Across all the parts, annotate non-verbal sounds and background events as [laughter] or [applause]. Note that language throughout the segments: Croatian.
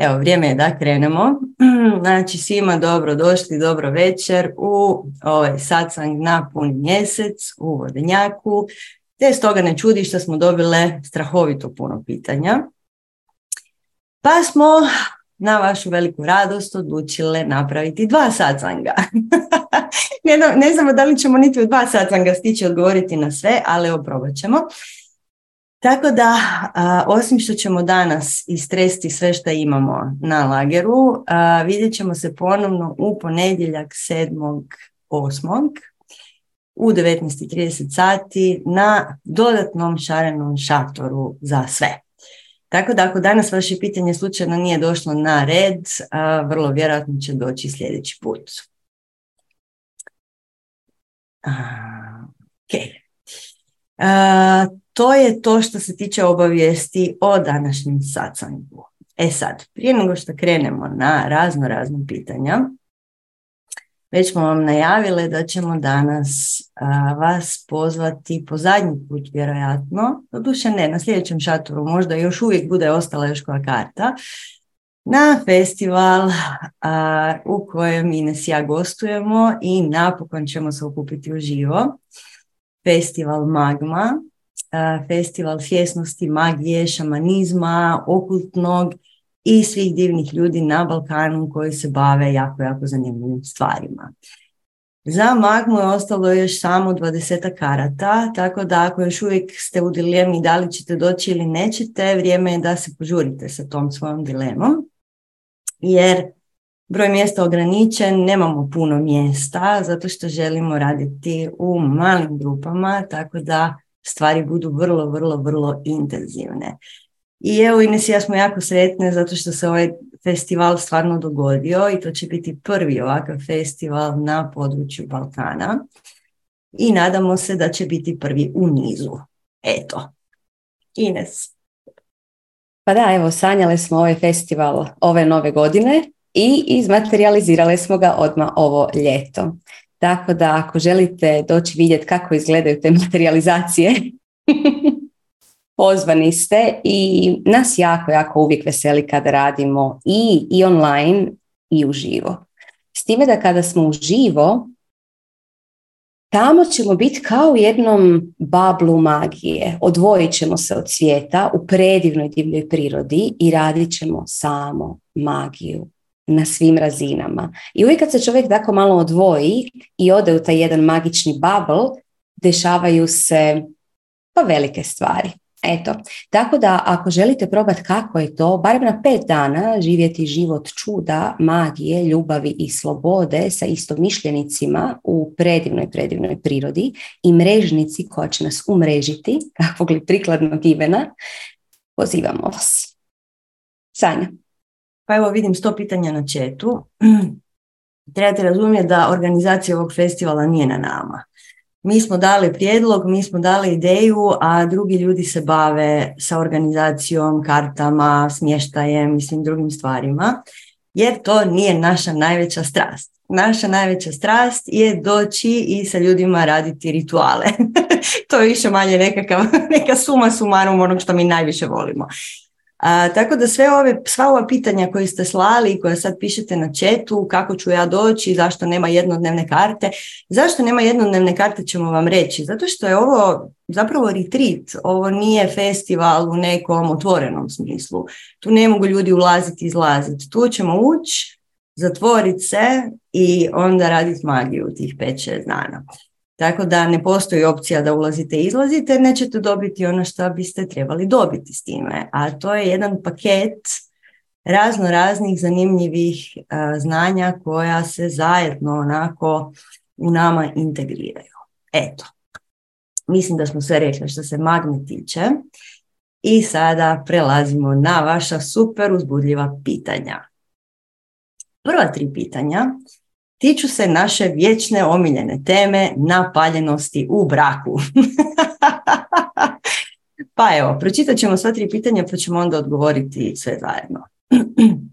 Evo, vrijeme je da krenemo. [clears throat] Znači, svima dobro došli, dobro večer u ovaj satsang na puni mjesec u Vodenjaku. Te stoga ne čudi što smo dobile strahovito puno pitanja. Pa smo na vašu veliku radost odlučile napraviti dva satsanga. [laughs] ne, znamo da li ćemo niti u dva satsanga stići odgovoriti na sve, ali evo probat ćemo. Tako da, osim što ćemo danas istresti sve što imamo na lageru, a, vidjet ćemo se ponovno u ponedjeljak 7.8. u 19.30 sati na dodatnom šarenom šatoru za sve. Tako da ako danas vaše pitanje slučajno nije došlo na red, vrlo vjerojatno će doći sljedeći put. Ok. To je to što se tiče obavijesti o današnjem satsangu. E sad, prije nego što krenemo na razno razno pitanja, već smo vam najavile da ćemo danas vas pozvati po zadnji put vjerojatno, doduše ne, na sljedećem šatoru možda još uvijek bude ostala još koja karta, na festival u kojem Ines i ja gostujemo i napokon ćemo se okupiti uživo. Festival Magma, festival svjesnosti, magije, šamanizma, okultnog i svih divnih ljudi na Balkanu koji se bave jako, jako zanimljivim stvarima. Za magmu je ostalo još samo 20 karata, tako da ako još uvijek ste u dilemi da li ćete doći ili nećete, vrijeme je da se požurite sa tom svojom dilemom, jer broj mjesta ograničen, nemamo puno mjesta, zato što želimo raditi u malim grupama, tako da stvari budu vrlo, vrlo, vrlo intenzivne. I evo Ines i ja smo jako sretne zato što se ovaj festival stvarno dogodio i to će biti prvi ovakav festival na području Balkana i nadamo se da će biti prvi u nizu. Eto, Ines. Pa da, evo, sanjale smo ovaj festival ove nove godine i izmaterializirale smo ga odmah ovo ljeto. Tako da ako želite doći vidjeti kako izgledaju te [laughs] materializacije, pozvani ste i nas jako, jako uvijek veseli kada radimo i, i online i uživo. S time da kada smo uživo, tamo ćemo biti kao u jednom bablu magije. Odvojit ćemo se od svijeta u predivnoj divljoj prirodi i radit ćemo samo magiju na svim razinama. I uvijek kad se čovjek tako malo odvoji i ode u taj jedan magični bubble, dešavaju se pa velike stvari. Eto, tako da ako želite probati kako je to, barem na pet dana živjeti život čuda, magije, ljubavi i slobode sa istomišljenicima u predivnoj, predivnoj prirodi i mrežnici koja će nas umrežiti, [laughs] kakvog li prikladnog imena, pozivamo vas. Sanja. Pa evo vidim sto pitanja na četu. [clears throat] Trebate razumjeti da organizacija ovog festivala nije na nama. Mi smo dali prijedlog, mi smo dali ideju, a drugi ljudi se bave sa organizacijom, kartama, smještajem i svim drugim stvarima, jer to nije naša najveća strast. Naša najveća strast je doći i sa ljudima raditi rituale. [laughs] to je više manje nekakav, neka suma sumarum onog što mi najviše volimo. A, tako da sve ove, sva ova pitanja koje ste slali i koja sad pišete na četu, kako ću ja doći, zašto nema jednodnevne karte, zašto nema jednodnevne karte ćemo vam reći, zato što je ovo zapravo retreat, ovo nije festival u nekom otvorenom smislu. Tu ne mogu ljudi ulaziti i izlaziti, tu ćemo ući, zatvoriti se i onda raditi magiju tih 5-6 dana. Tako da ne postoji opcija da ulazite i izlazite, nećete dobiti ono što biste trebali dobiti s time. A to je jedan paket razno raznih zanimljivih znanja koja se zajedno onako u nama integriraju. Eto, mislim da smo sve rekli što se magne tiče. I sada prelazimo na vaša super uzbudljiva pitanja. Prva tri pitanja tiču se naše vječne omiljene teme napaljenosti u braku. [laughs] pa evo, pročitat ćemo sva tri pitanja pa ćemo onda odgovoriti sve zajedno. [clears throat]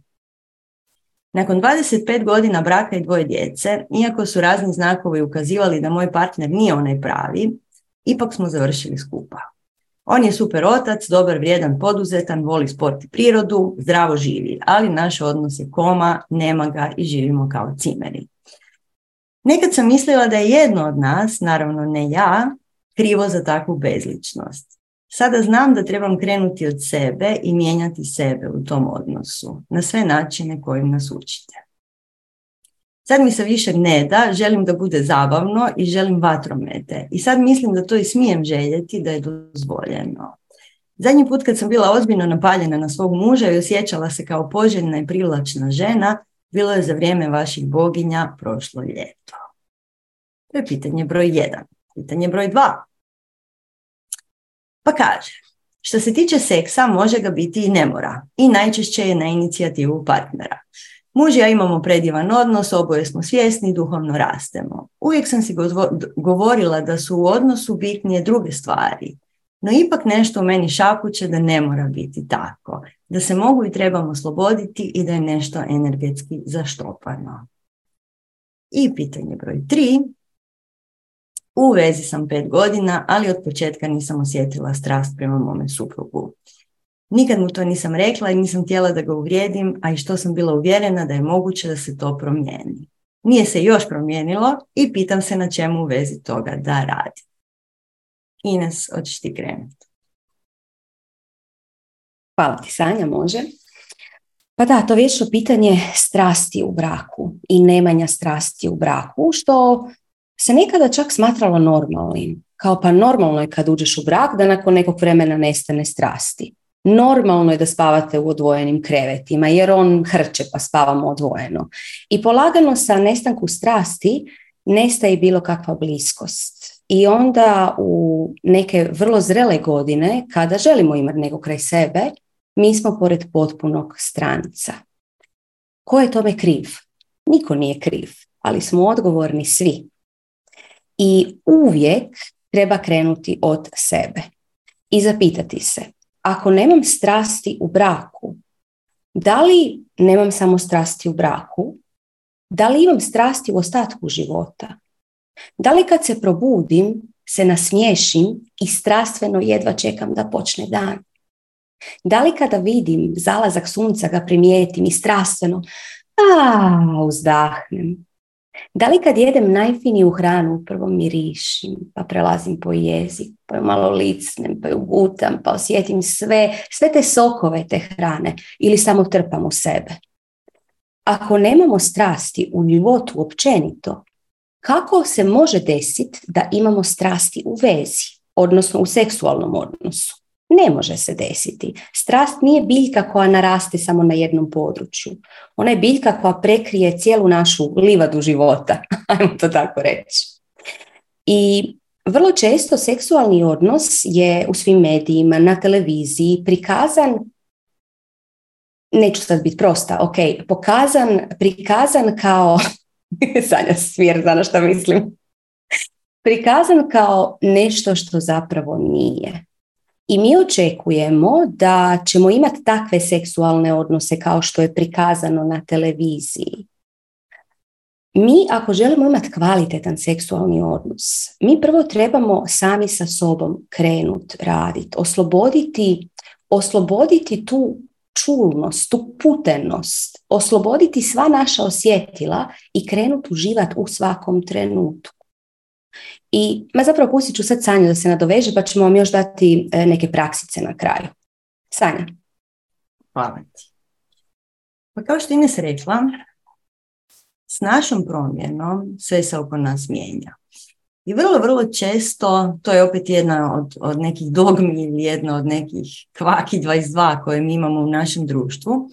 Nakon 25 godina braka i dvoje djece, iako su razni znakovi ukazivali da moj partner nije onaj pravi, ipak smo završili skupa. On je super otac, dobar, vrijedan, poduzetan, voli sport i prirodu, zdravo živi, ali naš odnos je koma, nema ga i živimo kao cimeri. Nekad sam mislila da je jedno od nas, naravno ne ja, krivo za takvu bezličnost. Sada znam da trebam krenuti od sebe i mijenjati sebe u tom odnosu, na sve načine kojim nas učite. Sad mi se više ne da, želim da bude zabavno i želim vatromete. I sad mislim da to i smijem željeti da je dozvoljeno. Zadnji put kad sam bila ozbiljno napaljena na svog muža i osjećala se kao poželjna i privlačna žena, bilo je za vrijeme vaših boginja prošlo ljeto. To je pitanje broj jedan. Pitanje broj dva. Pa kaže, što se tiče seksa, može ga biti i ne mora. I najčešće je na inicijativu partnera. Muž ja imamo predivan odnos, oboje smo svjesni, duhovno rastemo. Uvijek sam si govorila da su u odnosu bitnije druge stvari, no ipak nešto u meni šapuće da ne mora biti tako, da se mogu i trebamo sloboditi i da je nešto energetski zaštopano. I pitanje broj tri. U vezi sam pet godina, ali od početka nisam osjetila strast prema mome suprugu. Nikad mu to nisam rekla i nisam htjela da ga uvrijedim, a i što sam bila uvjerena da je moguće da se to promijeni. Nije se još promijenilo i pitam se na čemu u vezi toga da radi. Ines, hoćeš ti krenuti. Hvala ti, Sanja, može. Pa da, to vječno pitanje strasti u braku i nemanja strasti u braku, što se nekada čak smatralo normalnim. Kao pa normalno je kad uđeš u brak da nakon nekog vremena nestane strasti. Normalno je da spavate u odvojenim krevetima jer on hrče pa spavamo odvojeno. I polagano sa nestanku strasti nestaje bilo kakva bliskost. I onda u neke vrlo zrele godine, kada želimo imati nego kraj sebe, mi smo pored potpunog stranca. Ko je tome kriv? Niko nije kriv, ali smo odgovorni svi. I uvijek treba krenuti od sebe i zapitati se ako nemam strasti u braku, da li nemam samo strasti u braku, da li imam strasti u ostatku života? Da li kad se probudim se nasmiješim i strastveno jedva čekam da počne dan? Da li kada vidim zalazak sunca ga primijetim i strastveno a, uzdahnem? Da li kad jedem najfiniju hranu prvo mirišim, pa prelazim po jezik, pa malo licnem, pa ju gutam, pa osjetim sve, sve te sokove te hrane ili samo trpam u sebe? Ako nemamo strasti u životu općenito, kako se može desiti da imamo strasti u vezi, odnosno u seksualnom odnosu? Ne može se desiti. Strast nije biljka koja naraste samo na jednom području. Ona je biljka koja prekrije cijelu našu livadu života, [laughs] ajmo to tako reći. I vrlo često seksualni odnos je u svim medijima, na televiziji prikazan neću sad biti prosta, ok, pokazan, prikazan kao, [laughs] Sanja smjer, zna što mislim, prikazan kao nešto što zapravo nije. I mi očekujemo da ćemo imati takve seksualne odnose kao što je prikazano na televiziji. Mi ako želimo imati kvalitetan seksualni odnos, mi prvo trebamo sami sa sobom krenut raditi, osloboditi, osloboditi tu čulnost, tu putenost, osloboditi sva naša osjetila i krenut uživati u svakom trenutku. I ma zapravo pustit ću sad Sanju da se nadoveže pa ćemo vam još dati e, neke praksice na kraju. Sanja. Hvala ti. Pa kao što Ines rekla, s našom promjenom sve se oko nas mijenja. I vrlo, vrlo često, to je opet jedna od, od nekih dogmi ili jedna od nekih kvaki 22 koje mi imamo u našem društvu,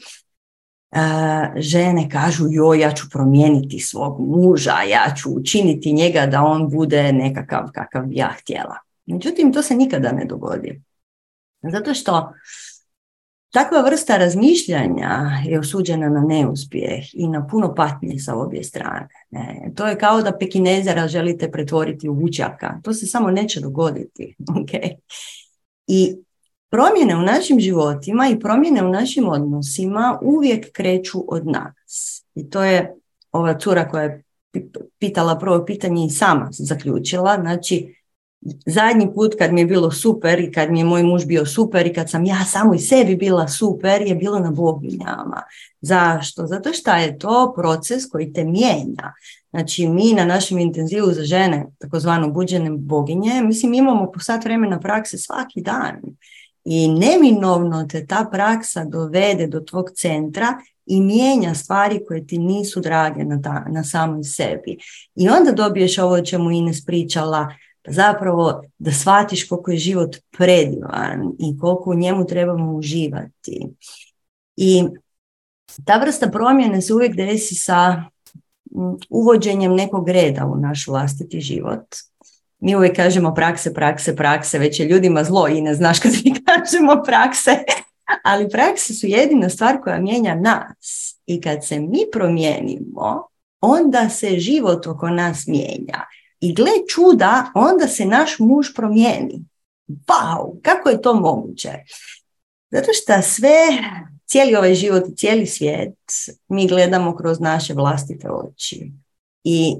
žene kažu joj ja ću promijeniti svog muža, ja ću učiniti njega da on bude nekakav kakav ja htjela. Međutim, to se nikada ne dogodi. Zato što takva vrsta razmišljanja je osuđena na neuspjeh i na puno patnje sa obje strane. Ne. To je kao da pekinezera želite pretvoriti u vučaka. To se samo neće dogoditi. [laughs] Okay? I promjene u našim životima i promjene u našim odnosima uvijek kreću od nas. I to je ova cura koja je pitala prvo pitanje i sama zaključila. Znači, zadnji put kad mi je bilo super i kad mi je moj muž bio super i kad sam ja samo i sebi bila super je bilo na boginjama. Zašto? Zato što je to proces koji te mijenja. Znači mi na našem intenzivu za žene, takozvano buđene boginje, mislim imamo po sat vremena prakse svaki dan. I neminovno te ta praksa dovede do tvog centra i mijenja stvari koje ti nisu drage na, ta, na samoj sebi. I onda dobiješ ovo o čemu Ines pričala, zapravo da shvatiš koliko je život predivan i koliko u njemu trebamo uživati. I ta vrsta promjene se uvijek desi sa uvođenjem nekog reda u naš vlastiti život. Mi uvijek kažemo prakse, prakse, prakse, već je ljudima zlo i ne znaš kad mi [laughs] kažemo prakse, [laughs] ali prakse su jedina stvar koja mijenja nas. I kad se mi promijenimo, onda se život oko nas mijenja. I gle čuda, onda se naš muž promijeni. Wow, kako je to moguće? Zato što sve, cijeli ovaj život i cijeli svijet mi gledamo kroz naše vlastite oči. I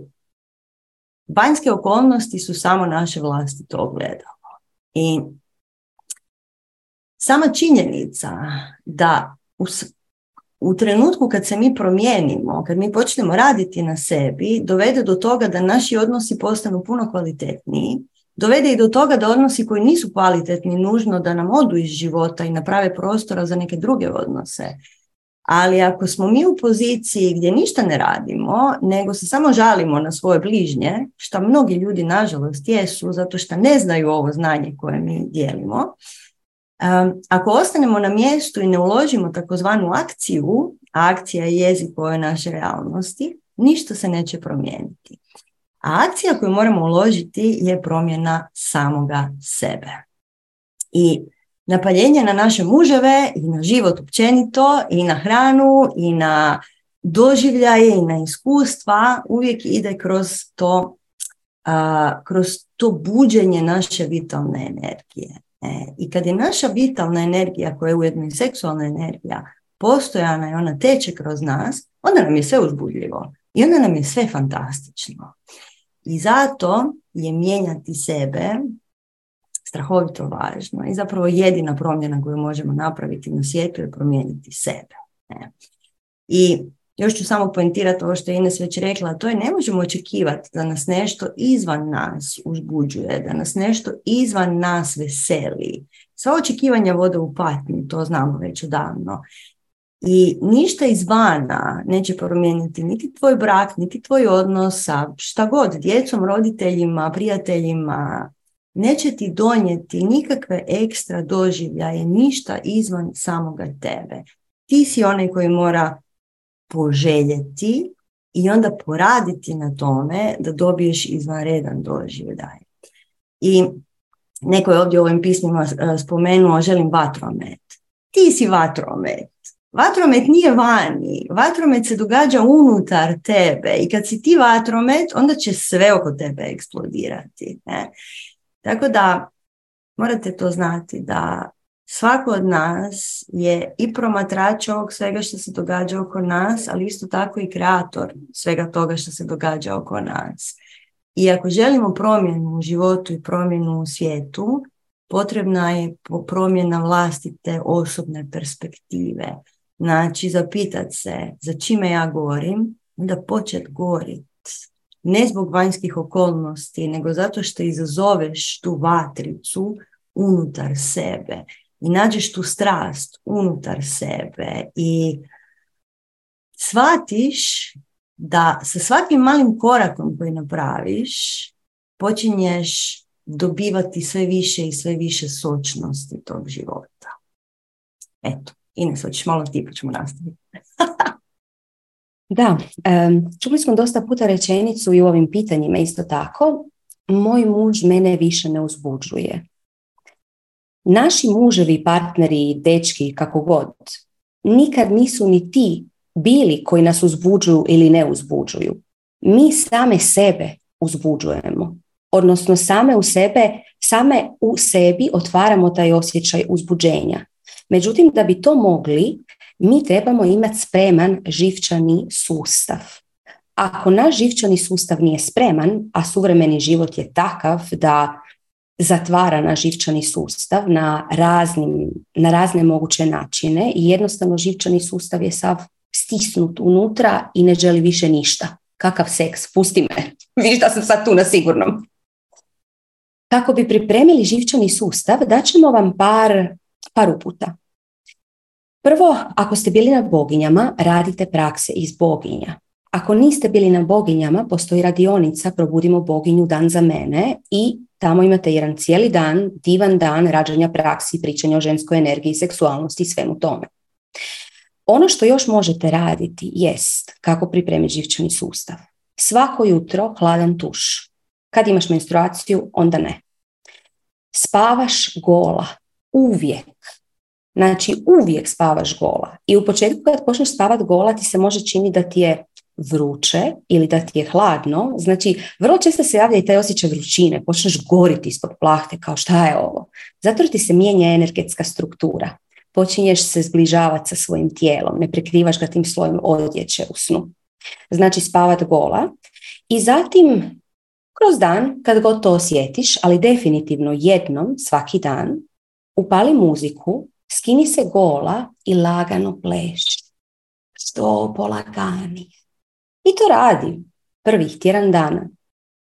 vanjske okolnosti su samo naše vlastito ogledalo. I sama činjenica da u u trenutku kad se mi promijenimo, kad mi počnemo raditi na sebi, dovede do toga da naši odnosi postanu puno kvalitetniji, dovede i do toga da odnosi koji nisu kvalitetni nužno da nam odu iz života i naprave prostora za neke druge odnose. Ali ako smo mi u poziciji gdje ništa ne radimo, nego se samo žalimo na svoje bližnje, što mnogi ljudi nažalost jesu, zato što ne znaju ovo znanje koje mi dijelimo, ako ostanemo na mjestu i ne uložimo takozvanu akciju, a akcija je jezik ove naše realnosti, ništa se neće promijeniti. A akcija koju moramo uložiti je promjena samoga sebe. I napaljenje na naše muževe i na život općenito i na hranu i na doživljaje i na iskustva uvijek ide kroz to, kroz to buđenje naše vitalne energije. E, I kad je naša vitalna energija, koja je ujedno i seksualna energija, postojana i ona teče kroz nas, onda nam je sve uzbudljivo i onda nam je sve fantastično. I zato je mijenjati sebe strahovito važno i zapravo jedina promjena koju možemo napraviti na svijetu je promijeniti sebe. E. I još ću samo poentirati ovo što je Ines već rekla, to je ne možemo očekivati da nas nešto izvan nas uzbuđuje, da nas nešto izvan nas veseli. Sva očekivanja vode u patnju, to znamo već odavno. I ništa izvana neće promijeniti niti tvoj brak, niti tvoj odnos sa šta god, djecom, roditeljima, prijateljima. Neće ti donijeti nikakve ekstra doživljaje, ništa izvan samoga tebe. Ti si onaj koji mora poželjeti i onda poraditi na tome da dobiješ izvanredan doživljaj. I neko je ovdje u ovim pismima e, spomenuo želim vatromet. Ti si vatromet. Vatromet nije vani, vatromet se događa unutar tebe i kad si ti vatromet, onda će sve oko tebe eksplodirati. Ne? Tako da morate to znati da Svako od nas je i promatrač ovog svega što se događa oko nas, ali isto tako i kreator svega toga što se događa oko nas. I ako želimo promjenu u životu i promjenu u svijetu, potrebna je promjena vlastite osobne perspektive. Znači, zapitat se za čime ja govorim, onda počet govorit. Ne zbog vanjskih okolnosti, nego zato što izazoveš tu vatricu unutar sebe i nađeš tu strast unutar sebe i shvatiš da sa svakim malim korakom koji napraviš počinješ dobivati sve više i sve više sočnosti tog života. Eto, Ines, hoćeš malo ti pa ćemo nastaviti. [laughs] da, čuli smo dosta puta rečenicu i u ovim pitanjima isto tako. Moj muž mene više ne uzbuđuje naši muževi, partneri, dečki, kako god, nikad nisu ni ti bili koji nas uzbuđuju ili ne uzbuđuju. Mi same sebe uzbuđujemo. Odnosno same u sebe, same u sebi otvaramo taj osjećaj uzbuđenja. Međutim, da bi to mogli, mi trebamo imati spreman živčani sustav. Ako naš živčani sustav nije spreman, a suvremeni život je takav da zatvara na živčani sustav na, raznim, na razne moguće načine i jednostavno živčani sustav je sav stisnut unutra i ne želi više ništa. Kakav seks, pusti me, [laughs] vidiš da sam sad tu na sigurnom. Kako bi pripremili živčani sustav, daćemo vam par, par uputa. Prvo, ako ste bili na boginjama, radite prakse iz boginja. Ako niste bili na boginjama, postoji radionica Probudimo boginju dan za mene i tamo imate jedan cijeli dan, divan dan rađanja praksi, pričanja o ženskoj energiji, seksualnosti i svemu tome. Ono što još možete raditi jest kako pripremiti živčani sustav. Svako jutro hladan tuš. Kad imaš menstruaciju, onda ne. Spavaš gola. Uvijek. Znači, uvijek spavaš gola. I u početku kad počneš spavat gola ti se može činiti da ti je vruće ili da ti je hladno, znači vrlo često se javlja i taj osjećaj vrućine, počneš goriti ispod plahte kao šta je ovo. Zato ti se mijenja energetska struktura. Počinješ se zbližavati sa svojim tijelom, ne prekrivaš ga tim slojem odjeće u snu. Znači spavat gola i zatim kroz dan, kad god to osjetiš, ali definitivno jednom svaki dan, upali muziku, skini se gola i lagano pleši. Što polagani. I to radi prvih tjedan dana.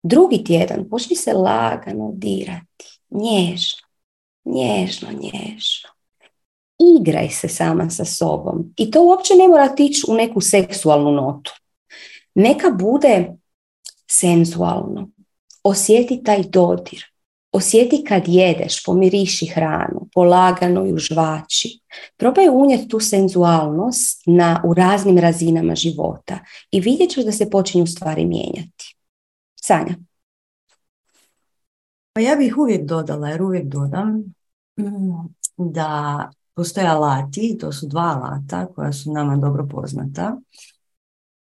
Drugi tjedan počni se lagano dirati, nježno, nježno, nježno. Igraj se sama sa sobom. I to uopće ne mora tići u neku seksualnu notu. Neka bude senzualno. Osjeti taj dodir. Osjeti kad jedeš, pomiriši hranu, polagano ju žvači. Probaj unijeti tu senzualnost na, u raznim razinama života i vidjet ćeš da se počinju stvari mijenjati. Sanja. Pa ja bih uvijek dodala, jer uvijek dodam mm, da postoje alati, to su dva alata koja su nama dobro poznata,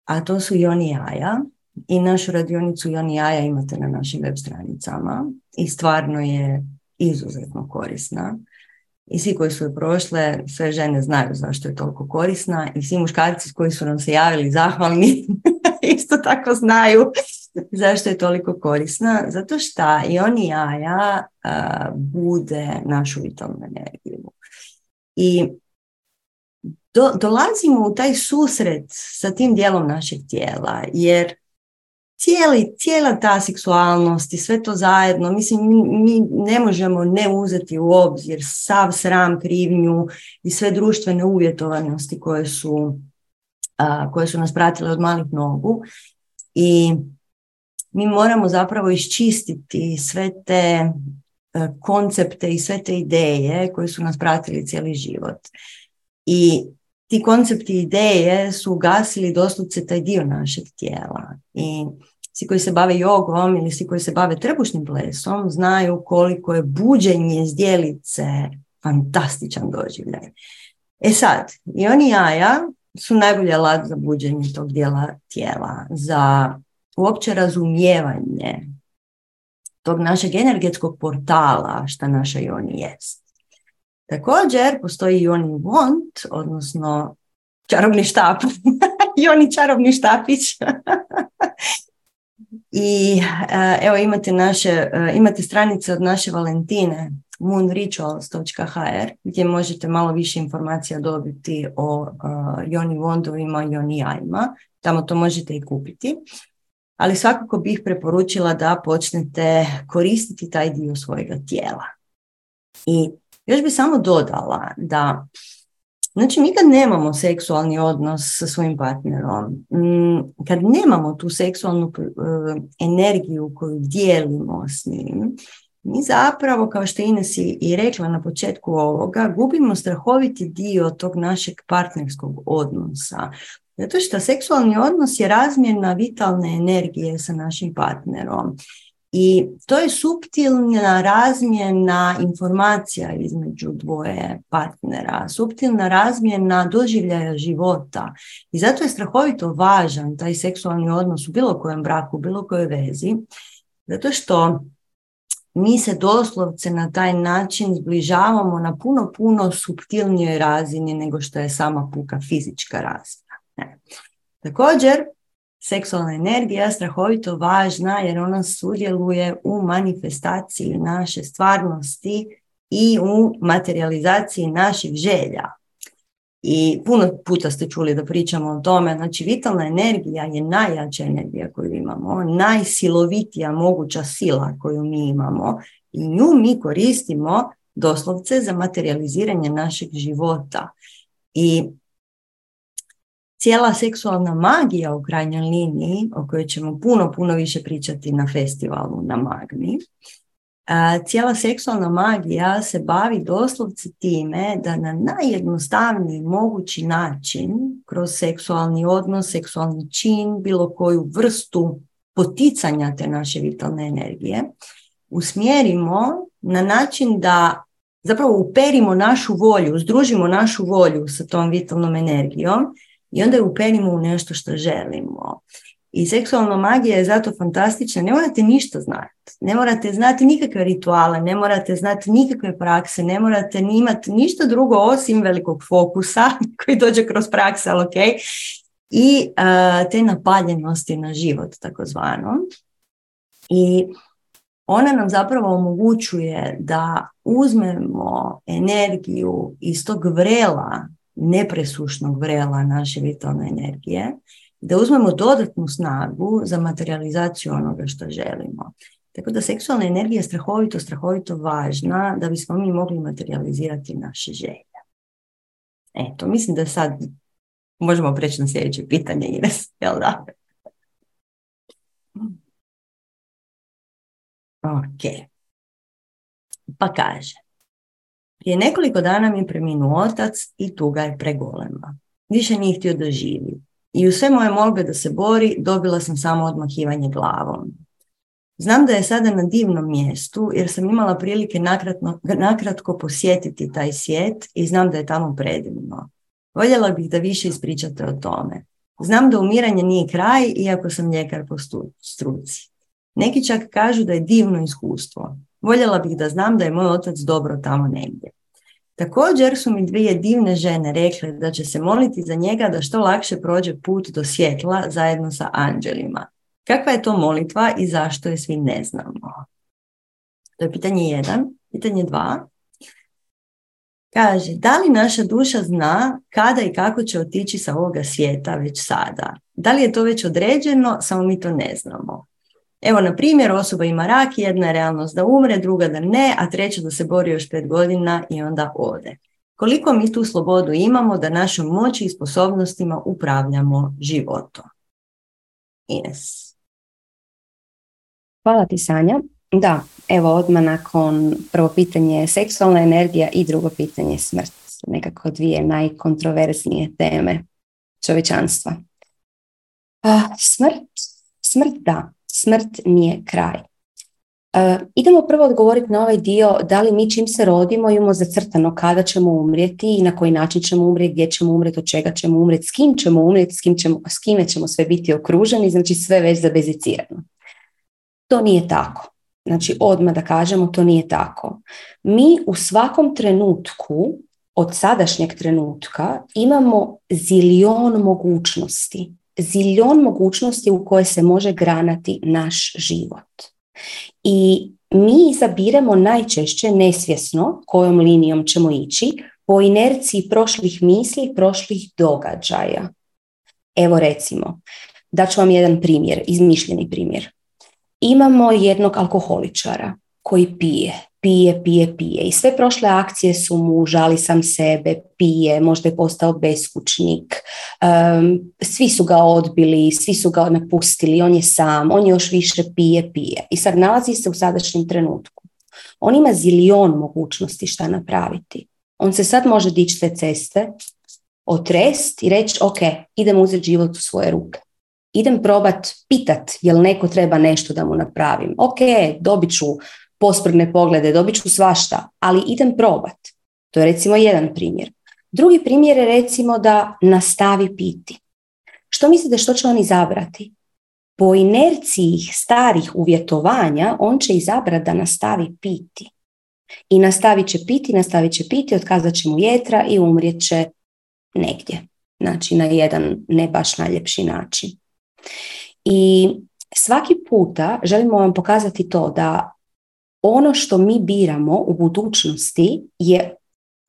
a to su Joni Jaja i našu radionicu Joni Jaja imate na našim web stranicama i stvarno je izuzetno korisna. I svi koji su je prošle, sve žene znaju zašto je toliko korisna i svi muškarci koji su nam se javili zahvalni [laughs] isto tako znaju zašto je toliko korisna. Zato što i oni jaja bude našu vitalnu energiju. I do, dolazimo u taj susret sa tim dijelom našeg tijela, jer cijeli, cijela ta seksualnost i sve to zajedno, mislim, mi, ne možemo ne uzeti u obzir sav sram, krivnju i sve društvene uvjetovanosti koje su, koje su nas pratile od malih nogu i mi moramo zapravo iščistiti sve te e, koncepte i sve te ideje koje su nas pratili cijeli život. I ti koncepti ideje su ugasili doslovce taj dio našeg tijela. I svi koji se bave jogom ili svi koji se bave trbušnim plesom znaju koliko je buđenje zdjelice fantastičan doživljaj. E sad, i oni jaja su najbolji alat za buđenje tog dijela tijela, za uopće razumijevanje tog našeg energetskog portala šta naša joni jest. Također postoji joni wand, odnosno čarobni štap. [laughs] joni čarobni štapić [laughs] I e, evo imate naše, e, imate stranice od naše Valentine moonrituals.hr gdje možete malo više informacija dobiti o uh, Joni Vondovima i Joni Jajima. Tamo to možete i kupiti. Ali svakako bih preporučila da počnete koristiti taj dio svojega tijela. I još bih samo dodala da Znači, mi kad nemamo seksualni odnos sa svojim partnerom, kad nemamo tu seksualnu e, energiju koju dijelimo s njim, mi zapravo, kao što Ines i rekla na početku ovoga, gubimo strahoviti dio tog našeg partnerskog odnosa. Zato što seksualni odnos je razmjena vitalne energije sa našim partnerom. I to je suptilna razmjena informacija između dvoje partnera, suptilna razmjena doživljaja života. I zato je strahovito važan taj seksualni odnos u bilo kojem braku, u bilo kojoj vezi, zato što mi se doslovce na taj način zbližavamo na puno, puno suptilnijoj razini nego što je sama puka fizička razina. Također, seksualna energija strahovito važna jer ona sudjeluje u manifestaciji naše stvarnosti i u materializaciji naših želja. I puno puta ste čuli da pričamo o tome, znači vitalna energija je najjača energija koju imamo, najsilovitija moguća sila koju mi imamo i nju mi koristimo doslovce za materializiranje našeg života. I cijela seksualna magija u krajnjoj liniji, o kojoj ćemo puno, puno više pričati na festivalu na Magmi, cijela seksualna magija se bavi doslovce time da na najjednostavniji mogući način, kroz seksualni odnos, seksualni čin, bilo koju vrstu poticanja te naše vitalne energije, usmjerimo na način da zapravo uperimo našu volju, združimo našu volju sa tom vitalnom energijom i onda je uperimo u nešto što želimo. I seksualna magija je zato fantastična. Ne morate ništa znati. Ne morate znati nikakve rituale, ne morate znati nikakve prakse, ne morate imati ništa drugo osim velikog fokusa [laughs] koji dođe kroz prakse, ali ok. I te napaljenosti na život, takozvano. I ona nam zapravo omogućuje da uzmemo energiju iz tog vrela, nepresušnog vrela naše vitalne energije, da uzmemo dodatnu snagu za materializaciju onoga što želimo. Tako da seksualna energija je strahovito, strahovito važna da bismo mi mogli materializirati naše želje. Eto, mislim da sad možemo preći na sljedeće pitanje, Ines, jel da? Ok. Pa kaže, prije nekoliko dana mi je preminuo otac i tuga je pregolema. Više nije htio da živi. I u sve moje molbe da se bori, dobila sam samo odmahivanje glavom. Znam da je sada na divnom mjestu jer sam imala prilike nakratno, nakratko posjetiti taj svijet i znam da je tamo predivno. Voljela bih da više ispričate o tome. Znam da umiranje nije kraj, iako sam ljekar po struci. Neki čak kažu da je divno iskustvo. Voljela bih da znam da je moj otac dobro tamo negdje. Također su mi dvije divne žene rekle da će se moliti za njega da što lakše prođe put do svjetla zajedno sa anđelima. Kakva je to molitva i zašto je svi ne znamo? To je pitanje jedan. Pitanje dva. Kaže, da li naša duša zna kada i kako će otići sa ovoga svijeta već sada? Da li je to već određeno, samo mi to ne znamo? Evo, na primjer, osoba ima rak, jedna je realnost da umre, druga da ne, a treća da se bori još pet godina i onda ode. Koliko mi tu slobodu imamo da našom moći i sposobnostima upravljamo životom? Ines. Hvala ti, Sanja. Da, evo odmah nakon prvo pitanje seksualna energija i drugo pitanje smrt. Nekako dvije najkontroverznije teme čovječanstva. A, smrt, smrt da, smrt nije kraj. E, idemo prvo odgovoriti na ovaj dio da li mi čim se rodimo imamo zacrtano kada ćemo umrijeti i na koji način ćemo umrijeti, gdje ćemo umrijeti, od čega ćemo umrijeti, s kim ćemo umrijeti, s, kim ćemo, s kime ćemo sve biti okruženi, znači sve već zabezicirano. To nije tako. Znači odmah da kažemo to nije tako. Mi u svakom trenutku od sadašnjeg trenutka imamo zilion mogućnosti ziljon mogućnosti u koje se može granati naš život. I mi izabiremo najčešće nesvjesno kojom linijom ćemo ići po inerciji prošlih misli, prošlih događaja. Evo recimo, da ću vam jedan primjer, izmišljeni primjer. Imamo jednog alkoholičara koji pije, pije, pije, pije. I sve prošle akcije su mu žali sam sebe, pije, možda je postao beskućnik, svi su ga odbili, svi su ga napustili, on je sam, on još više pije, pije. I sad nalazi se u sadašnjem trenutku. On ima zilion mogućnosti šta napraviti. On se sad može dići te ceste, otrest i reći ok, idem uzeti život u svoje ruke. Idem probat pitat jel neko treba nešto da mu napravim. Ok, dobit ću posprne poglede, dobit ću svašta, ali idem probat. To je recimo jedan primjer. Drugi primjer je recimo da nastavi piti. Što mislite što će on izabrati? Po inerciji starih uvjetovanja on će izabrati da nastavi piti. I nastavit će piti, nastavit će piti, otkazat će mu jetra i umrijet će negdje. Znači na jedan ne baš najljepši način. I svaki puta želimo vam pokazati to da ono što mi biramo u budućnosti je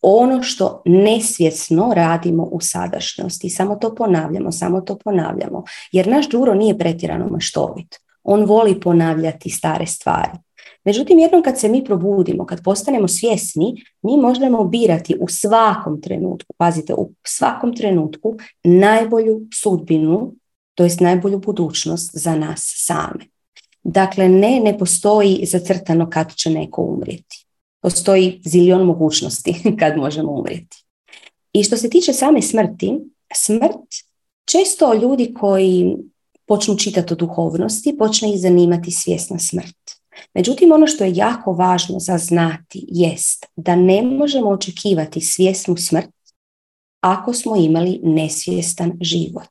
ono što nesvjesno radimo u sadašnjosti. Samo to ponavljamo, samo to ponavljamo. Jer naš Đuro nije pretjerano maštovit. On voli ponavljati stare stvari. Međutim, jednom kad se mi probudimo, kad postanemo svjesni, mi možemo birati u svakom trenutku, pazite, u svakom trenutku najbolju sudbinu, to jest najbolju budućnost za nas same. Dakle, ne, ne postoji zacrtano kad će neko umrijeti. Postoji zilion mogućnosti [laughs] kad možemo umrijeti. I što se tiče same smrti, smrt, često ljudi koji počnu čitati o duhovnosti, počne ih zanimati svjesna smrt. Međutim, ono što je jako važno za znati jest da ne možemo očekivati svjesnu smrt ako smo imali nesvjestan život.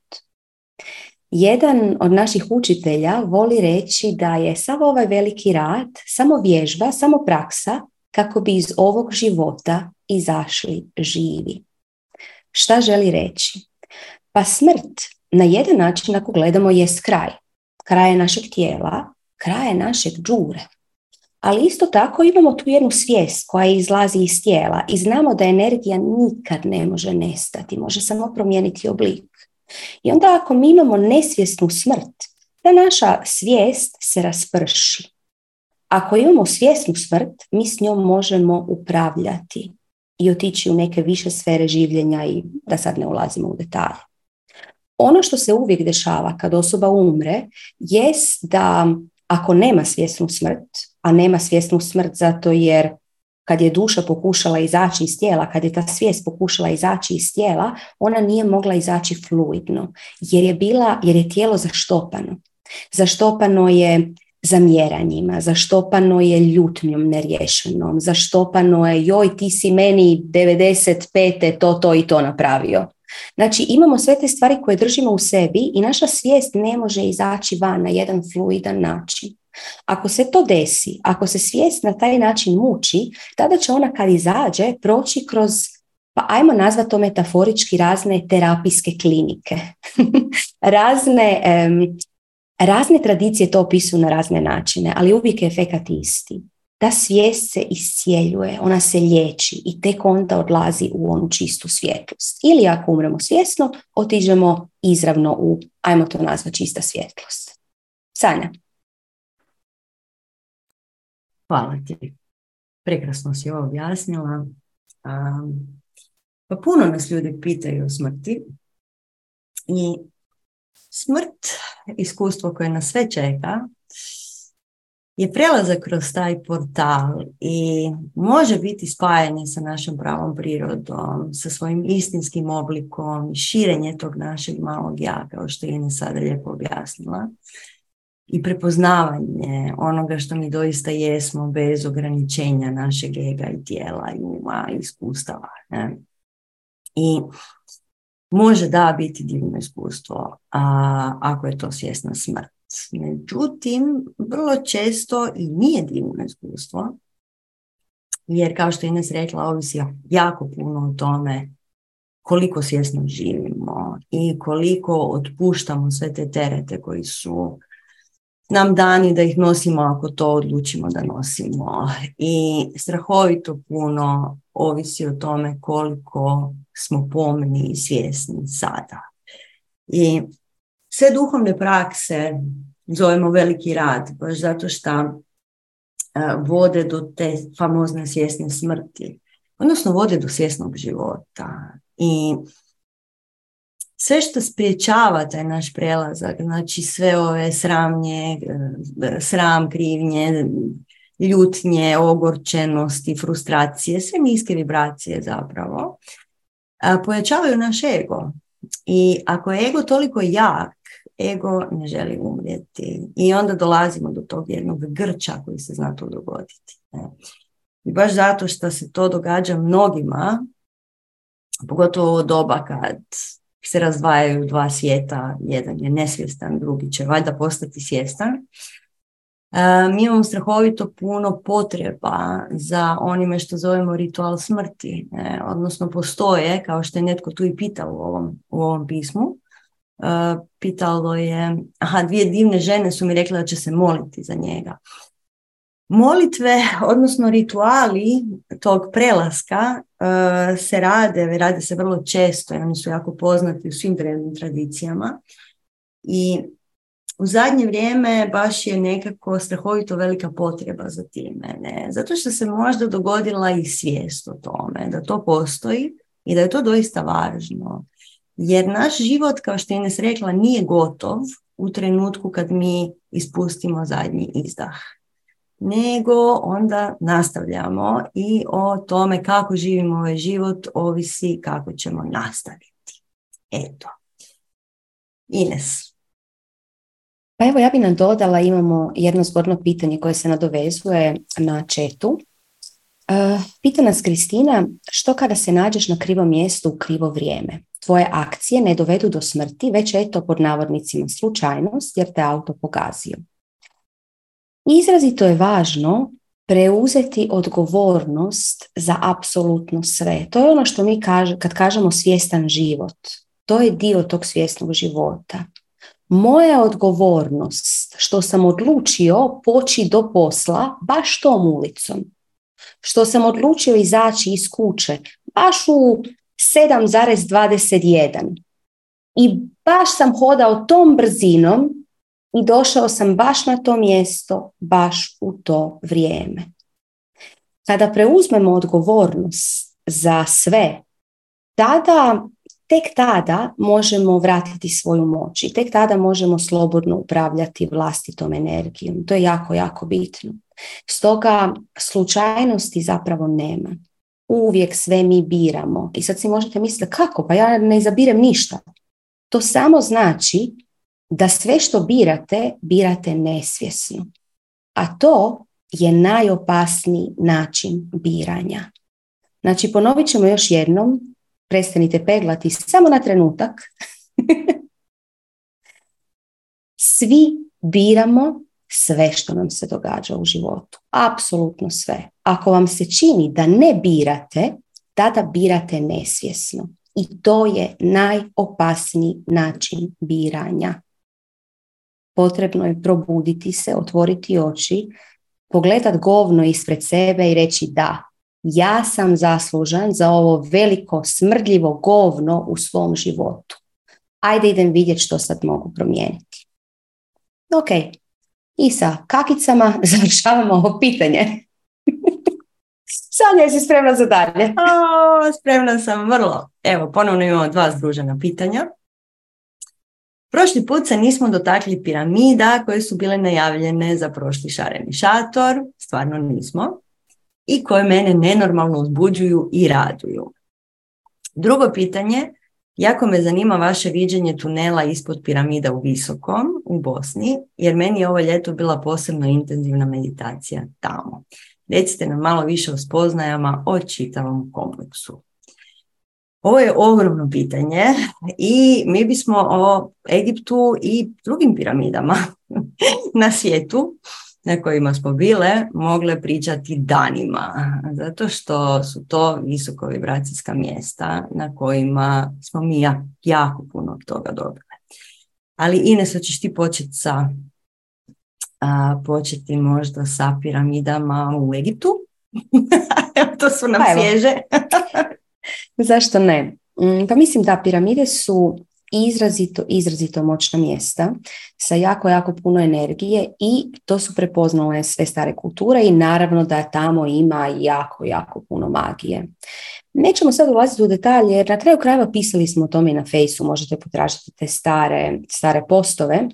Jedan od naših učitelja voli reći da je sav ovaj veliki rad samo vježba, samo praksa kako bi iz ovog života izašli živi. Šta želi reći? Pa smrt na jedan način ako gledamo je kraj. Kraj našeg tijela, kraje našeg džure. Ali isto tako imamo tu jednu svijest koja izlazi iz tijela i znamo da energija nikad ne može nestati, može samo promijeniti oblik. I onda ako mi imamo nesvjesnu smrt, ta naša svijest se rasprši. Ako imamo svjesnu smrt, mi s njom možemo upravljati i otići u neke više sfere življenja i da sad ne ulazimo u detalje. Ono što se uvijek dešava kad osoba umre jest da ako nema svjesnu smrt, a nema svjesnu smrt zato jer kad je duša pokušala izaći iz tijela, kad je ta svijest pokušala izaći iz tijela, ona nije mogla izaći fluidno, jer je, bila, jer je tijelo zaštopano. Zaštopano je zamjeranjima, zaštopano je ljutnjom nerješenom, zaštopano je joj ti si meni 95. to, to i to napravio. Znači imamo sve te stvari koje držimo u sebi i naša svijest ne može izaći van na jedan fluidan način. Ako se to desi, ako se svijest na taj način muči, tada će ona kad izađe proći kroz, pa ajmo nazvati to metaforički, razne terapijske klinike. [laughs] razne, razne tradicije to opisuju na razne načine, ali uvijek je efekat isti ta svijest se iscijeljuje, ona se liječi i tek onda odlazi u onu čistu svjetlost. Ili ako umremo svjesno, otiđemo izravno u, ajmo to nazvati, čista svjetlost. Sanja. Hvala ti. Prekrasno si ovo objasnila. pa puno nas ljudi pitaju o smrti i smrt, iskustvo koje nas sve čeka, je prelazak kroz taj portal i može biti spajanje sa našom pravom prirodom, sa svojim istinskim oblikom, širenje tog našeg malog ja, kao što je Ine sada lijepo objasnila, i prepoznavanje onoga što mi doista jesmo bez ograničenja našeg ega i tijela i uma i iskustava. Ne? I može da biti divno iskustvo a, ako je to svjesna smrt. Međutim, vrlo često i nije divno iskustvo, jer kao što je Ines rekla, ovisi jako puno o tome koliko svjesno živimo i koliko otpuštamo sve te terete koji su nam dani da ih nosimo ako to odlučimo da nosimo. I strahovito puno ovisi o tome koliko smo pomni i svjesni sada. I sve duhovne prakse zovemo veliki rad, baš zato što e, vode do te famozne svjesne smrti, odnosno vode do svjesnog života. I sve što spriječava taj naš prelazak, znači sve ove sramnje, e, sram, krivnje, ljutnje, ogorčenosti, frustracije, sve niske vibracije zapravo, pojačavaju naš ego. I ako je ego toliko jak, ego ne želi umrijeti. I onda dolazimo do tog jednog grča koji se zna to dogoditi. I baš zato što se to događa mnogima, pogotovo u doba kad se razdvajaju dva svijeta, jedan je nesvjestan, drugi će valjda postati svjestan. mi imamo strahovito puno potreba za onime što zovemo ritual smrti, odnosno postoje, kao što je netko tu i pitao u ovom, u ovom pismu, pitalo je, aha, dvije divne žene su mi rekle da će se moliti za njega. Molitve, odnosno rituali tog prelaska se rade, rade se vrlo često i oni su jako poznati u svim drevnim tradicijama. I u zadnje vrijeme baš je nekako strahovito velika potreba za time. Ne? Zato što se možda dogodila i svijest o tome, da to postoji i da je to doista važno. Jer naš život, kao što je Ines rekla, nije gotov u trenutku kad mi ispustimo zadnji izdah. Nego onda nastavljamo i o tome kako živimo ovaj život ovisi kako ćemo nastaviti. Eto. Ines, pa evo ja bi nam dodala, imamo jedno zgodno pitanje koje se nadovezuje na četu. E, pita nas Kristina, što kada se nađeš na krivom mjestu u krivo vrijeme? Tvoje akcije ne dovedu do smrti, već eto pod navodnicima slučajnost jer te auto pogazio. Izrazito je važno preuzeti odgovornost za apsolutno sve. To je ono što mi kaže, kad kažemo svjestan život. To je dio tog svjesnog života moja odgovornost što sam odlučio poći do posla baš tom ulicom. Što sam odlučio izaći iz kuće baš u 7,21. I baš sam hodao tom brzinom i došao sam baš na to mjesto, baš u to vrijeme. Kada preuzmemo odgovornost za sve, tada tek tada možemo vratiti svoju moć i tek tada možemo slobodno upravljati vlastitom energijom. To je jako, jako bitno. Stoga slučajnosti zapravo nema. Uvijek sve mi biramo. I sad si možete misliti kako? Pa ja ne izabirem ništa. To samo znači da sve što birate, birate nesvjesno. A to je najopasniji način biranja. Znači ponovit ćemo još jednom, prestanite peglati samo na trenutak. [laughs] Svi biramo sve što nam se događa u životu. Apsolutno sve. Ako vam se čini da ne birate, tada birate nesvjesno. I to je najopasniji način biranja. Potrebno je probuditi se, otvoriti oči, pogledat govno ispred sebe i reći da, ja sam zaslužan za ovo veliko smrdljivo govno u svom životu. Ajde idem vidjeti što sad mogu promijeniti. Ok, i sa kakicama [laughs] završavamo ovo pitanje. [laughs] Sanja, jesi spremna za dalje? o, spremna sam vrlo. Evo, ponovno imamo dva združena pitanja. Prošli put se nismo dotakli piramida koje su bile najavljene za prošli šareni šator. Stvarno nismo i koje mene nenormalno uzbuđuju i raduju. Drugo pitanje, jako me zanima vaše viđenje tunela ispod piramida u Visokom u Bosni, jer meni je ovo ljeto bila posebno intenzivna meditacija tamo. Recite nam malo više o spoznajama o čitavom kompleksu. Ovo je ogromno pitanje i mi bismo o Egiptu i drugim piramidama [laughs] na svijetu na kojima smo bile mogle pričati danima, zato što su to visoko vibracijska mjesta na kojima smo mi jako puno toga dobile. Ali Ines, hoćeš ti početi sa a, početi možda sa piramidama u Egiptu? [laughs] to su nam pa svježe. [laughs] Zašto ne? Mm, pa mislim da piramide su izrazito, izrazito moćna mjesta sa jako, jako puno energije i to su prepoznale sve stare kulture i naravno da tamo ima jako, jako puno magije. Nećemo sad ulaziti u detalje jer na kraju krajeva pisali smo o tome i na fejsu, možete potražiti te stare, stare postove.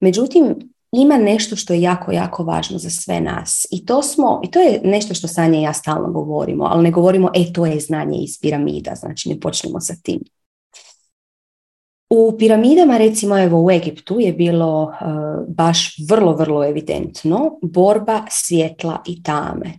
Međutim, ima nešto što je jako, jako važno za sve nas. I to, smo, i to je nešto što Sanja i ja stalno govorimo, ali ne govorimo, e, to je znanje iz piramida, znači ne počnemo sa tim. U piramidama, recimo evo u Egiptu je bilo uh, baš vrlo, vrlo evidentno borba svjetla i tame.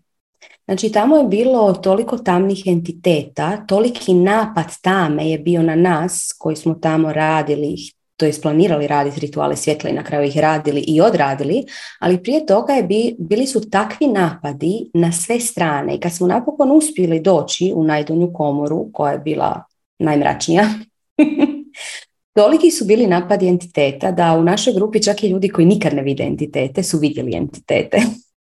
Znači tamo je bilo toliko tamnih entiteta, toliki napad tame je bio na nas koji smo tamo radili, to planirali raditi rituale svjetla i na kraju ih radili i odradili, ali prije toga je bi, bili su takvi napadi na sve strane i kad smo napokon uspjeli doći u najdonju komoru koja je bila najmračnija, [laughs] Toliki su bili napadi entiteta da u našoj grupi čak i ljudi koji nikad ne vide entitete su vidjeli entitete.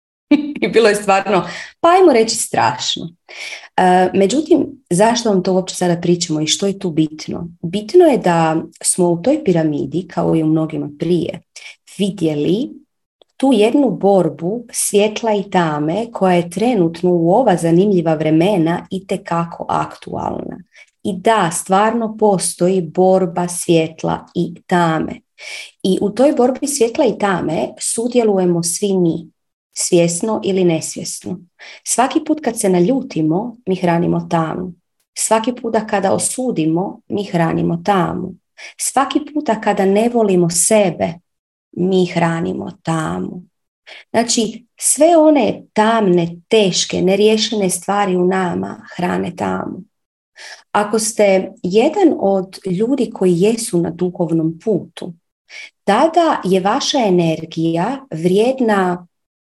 [laughs] I bilo je stvarno, pa ajmo reći strašno. E, međutim, zašto vam to uopće sada pričamo i što je tu bitno? Bitno je da smo u toj piramidi, kao i u mnogima prije, vidjeli tu jednu borbu svjetla i tame koja je trenutno u ova zanimljiva vremena i tekako aktualna. I da, stvarno postoji borba svjetla i tame. I u toj borbi svjetla i tame sudjelujemo svi mi, svjesno ili nesvjesno. Svaki put kad se naljutimo, mi hranimo tamu. Svaki puta kada osudimo, mi hranimo tamu. Svaki puta kada ne volimo sebe, mi hranimo tamu. Znači, sve one tamne, teške, neriješene stvari u nama hrane tamu. Ako ste jedan od ljudi koji jesu na duhovnom putu, tada je vaša energija vrijedna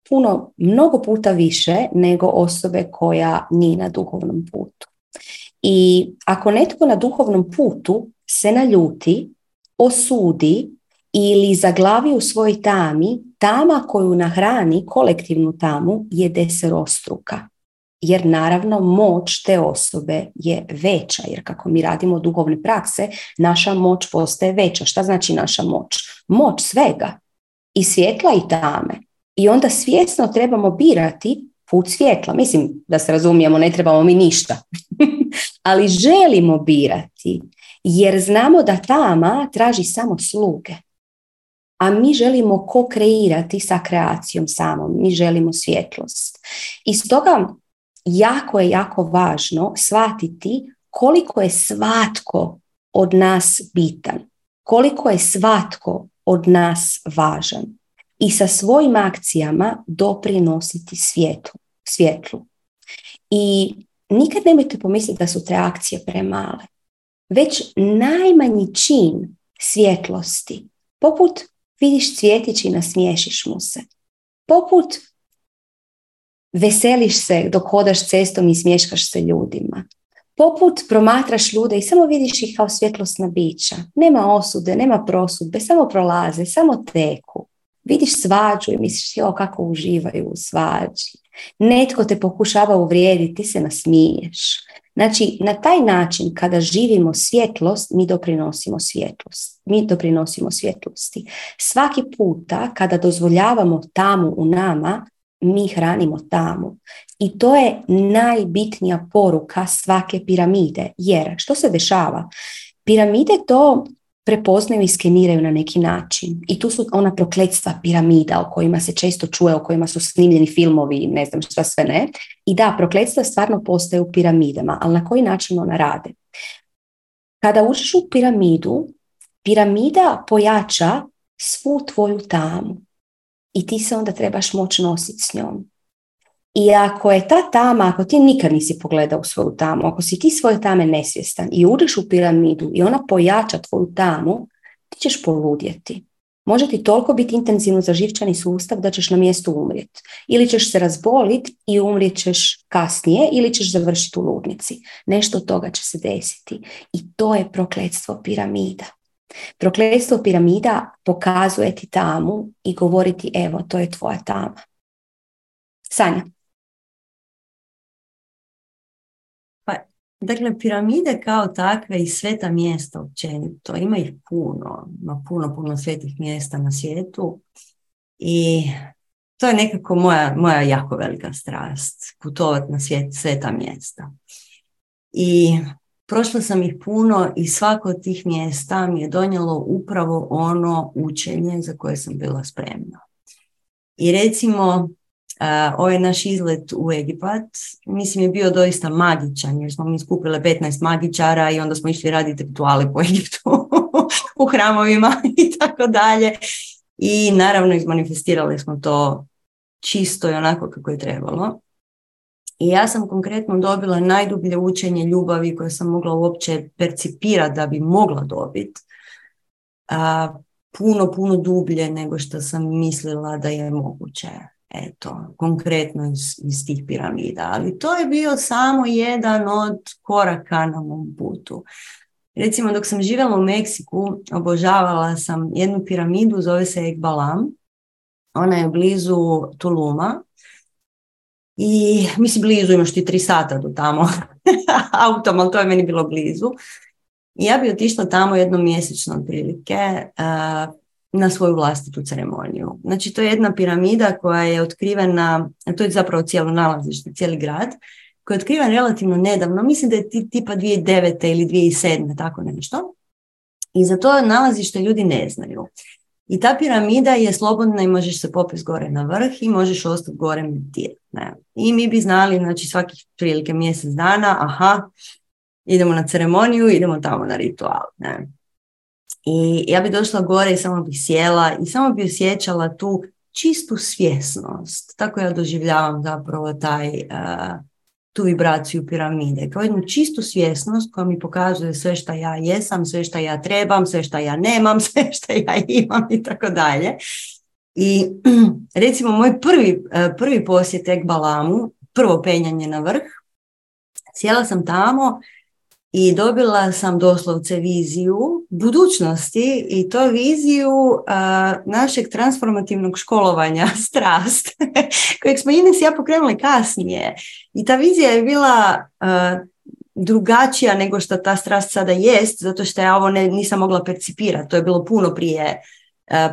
puno, mnogo puta više nego osobe koja nije na duhovnom putu. I ako netko na duhovnom putu se naljuti, osudi ili zaglavi u svojoj tami, tama koju nahrani, kolektivnu tamu, je deserostruka. Jer naravno moć te osobe je veća, jer kako mi radimo duhovne prakse, naša moć postaje veća. Šta znači naša moć? Moć svega. I svjetla i tame. I onda svjesno trebamo birati put svjetla. Mislim da se razumijemo, ne trebamo mi ništa. [laughs] Ali želimo birati jer znamo da tama traži samo sluge a mi želimo ko-kreirati sa kreacijom samom, mi želimo svjetlost. I stoga jako je, jako važno shvatiti koliko je svatko od nas bitan, koliko je svatko od nas važan i sa svojim akcijama doprinositi svijetu, svjetlu. I nikad nemojte pomisliti da su te akcije premale. Već najmanji čin svjetlosti, poput vidiš cvjetić i nasmiješiš mu se. Poput veseliš se dok hodaš cestom i smješkaš se ljudima. Poput promatraš ljude i samo vidiš ih kao svjetlosna bića. Nema osude, nema prosudbe, samo prolaze, samo teku. Vidiš svađu i misliš jo kako uživaju u svađi. Netko te pokušava uvrijediti, ti se nasmiješ. Znači, na taj način kada živimo svjetlost, mi doprinosimo svjetlost. Mi doprinosimo svjetlosti. Svaki puta kada dozvoljavamo tamu u nama, mi hranimo tamu. I to je najbitnija poruka svake piramide. Jer što se dešava? Piramide to prepoznaju i skeniraju na neki način. I tu su ona prokletstva piramida o kojima se često čuje, o kojima su snimljeni filmovi, ne znam šta sve ne. I da, prokletstva stvarno postaju u piramidama, ali na koji način ona rade? Kada uđeš u piramidu, piramida pojača svu tvoju tamu i ti se onda trebaš moći nositi s njom. I ako je ta tama, ako ti nikad nisi pogledao svoju tamu, ako si ti svoje tame nesvjestan i uđeš u piramidu i ona pojača tvoju tamu, ti ćeš poludjeti. Može ti toliko biti intenzivno za živčani sustav da ćeš na mjestu umrijeti. Ili ćeš se razboliti i umrijet ćeš kasnije ili ćeš završiti u ludnici. Nešto od toga će se desiti. I to je prokletstvo piramida. Prokletstvo piramida pokazuje ti tamu i govoriti evo, to je tvoja tama. Sanja. Dakle, piramide kao takve i sveta mjesta općenito, ima ih puno, ima puno, puno svetih mjesta na svijetu i to je nekako moja, moja jako velika strast, putovati na svijet, sveta mjesta. I prošla sam ih puno i svako od tih mjesta mi je donijelo upravo ono učenje za koje sam bila spremna. I recimo, ovaj naš izlet u Egipat, mislim je bio doista magičan jer smo mi skupile 15 magičara i onda smo išli raditi rituale po [laughs] Egiptu u hramovima i tako dalje. I naravno izmanifestirali smo to čisto i onako kako je trebalo. I ja sam konkretno dobila najdublje učenje ljubavi koje sam mogla uopće percipirati da bi mogla dobiti. Puno, puno dublje nego što sam mislila da je moguće eto, konkretno iz, iz tih piramida. Ali to je bio samo jedan od koraka na mom putu. Recimo dok sam živjela u Meksiku, obožavala sam jednu piramidu, zove se Ekbalam. Ona je blizu Tuluma. I mislim blizu, imaš ti tri sata do tamo [laughs] autom, ali to je meni bilo blizu. I ja bi otišla tamo jednom mjesečno otprilike na svoju vlastitu ceremoniju. Znači to je jedna piramida koja je otkrivena, to je zapravo cijelo nalazište, cijeli grad, koji je otkriven relativno nedavno, mislim da je tipa 2009. ili 2007. tako nešto. I za to nalazište ljudi ne znaju. I ta piramida je slobodna i možeš se popis gore na vrh i možeš ostati gore meditirati. I mi bi znali, znači svakih prilike mjesec dana, aha, idemo na ceremoniju, idemo tamo na ritual. Ne? I ja bi došla gore i samo bih sjela i samo bi osjećala tu čistu svjesnost. Tako ja doživljavam zapravo taj, uh, tu vibraciju piramide. Kao jednu čistu svjesnost koja mi pokazuje sve što ja jesam, sve što ja trebam, sve što ja nemam, [laughs] sve što ja imam i tako dalje. I [clears throat] recimo moj prvi, uh, prvi posjet Ekbalamu, prvo penjanje na vrh, sjela sam tamo i dobila sam doslovce viziju budućnosti i to viziju našeg transformativnog školovanja [laughs] strast kojeg smo Ines ja pokrenuli kasnije. I ta vizija je bila drugačija nego što ta strast sada jest zato što ja ovo ne, nisam mogla percipirati. To je bilo puno prije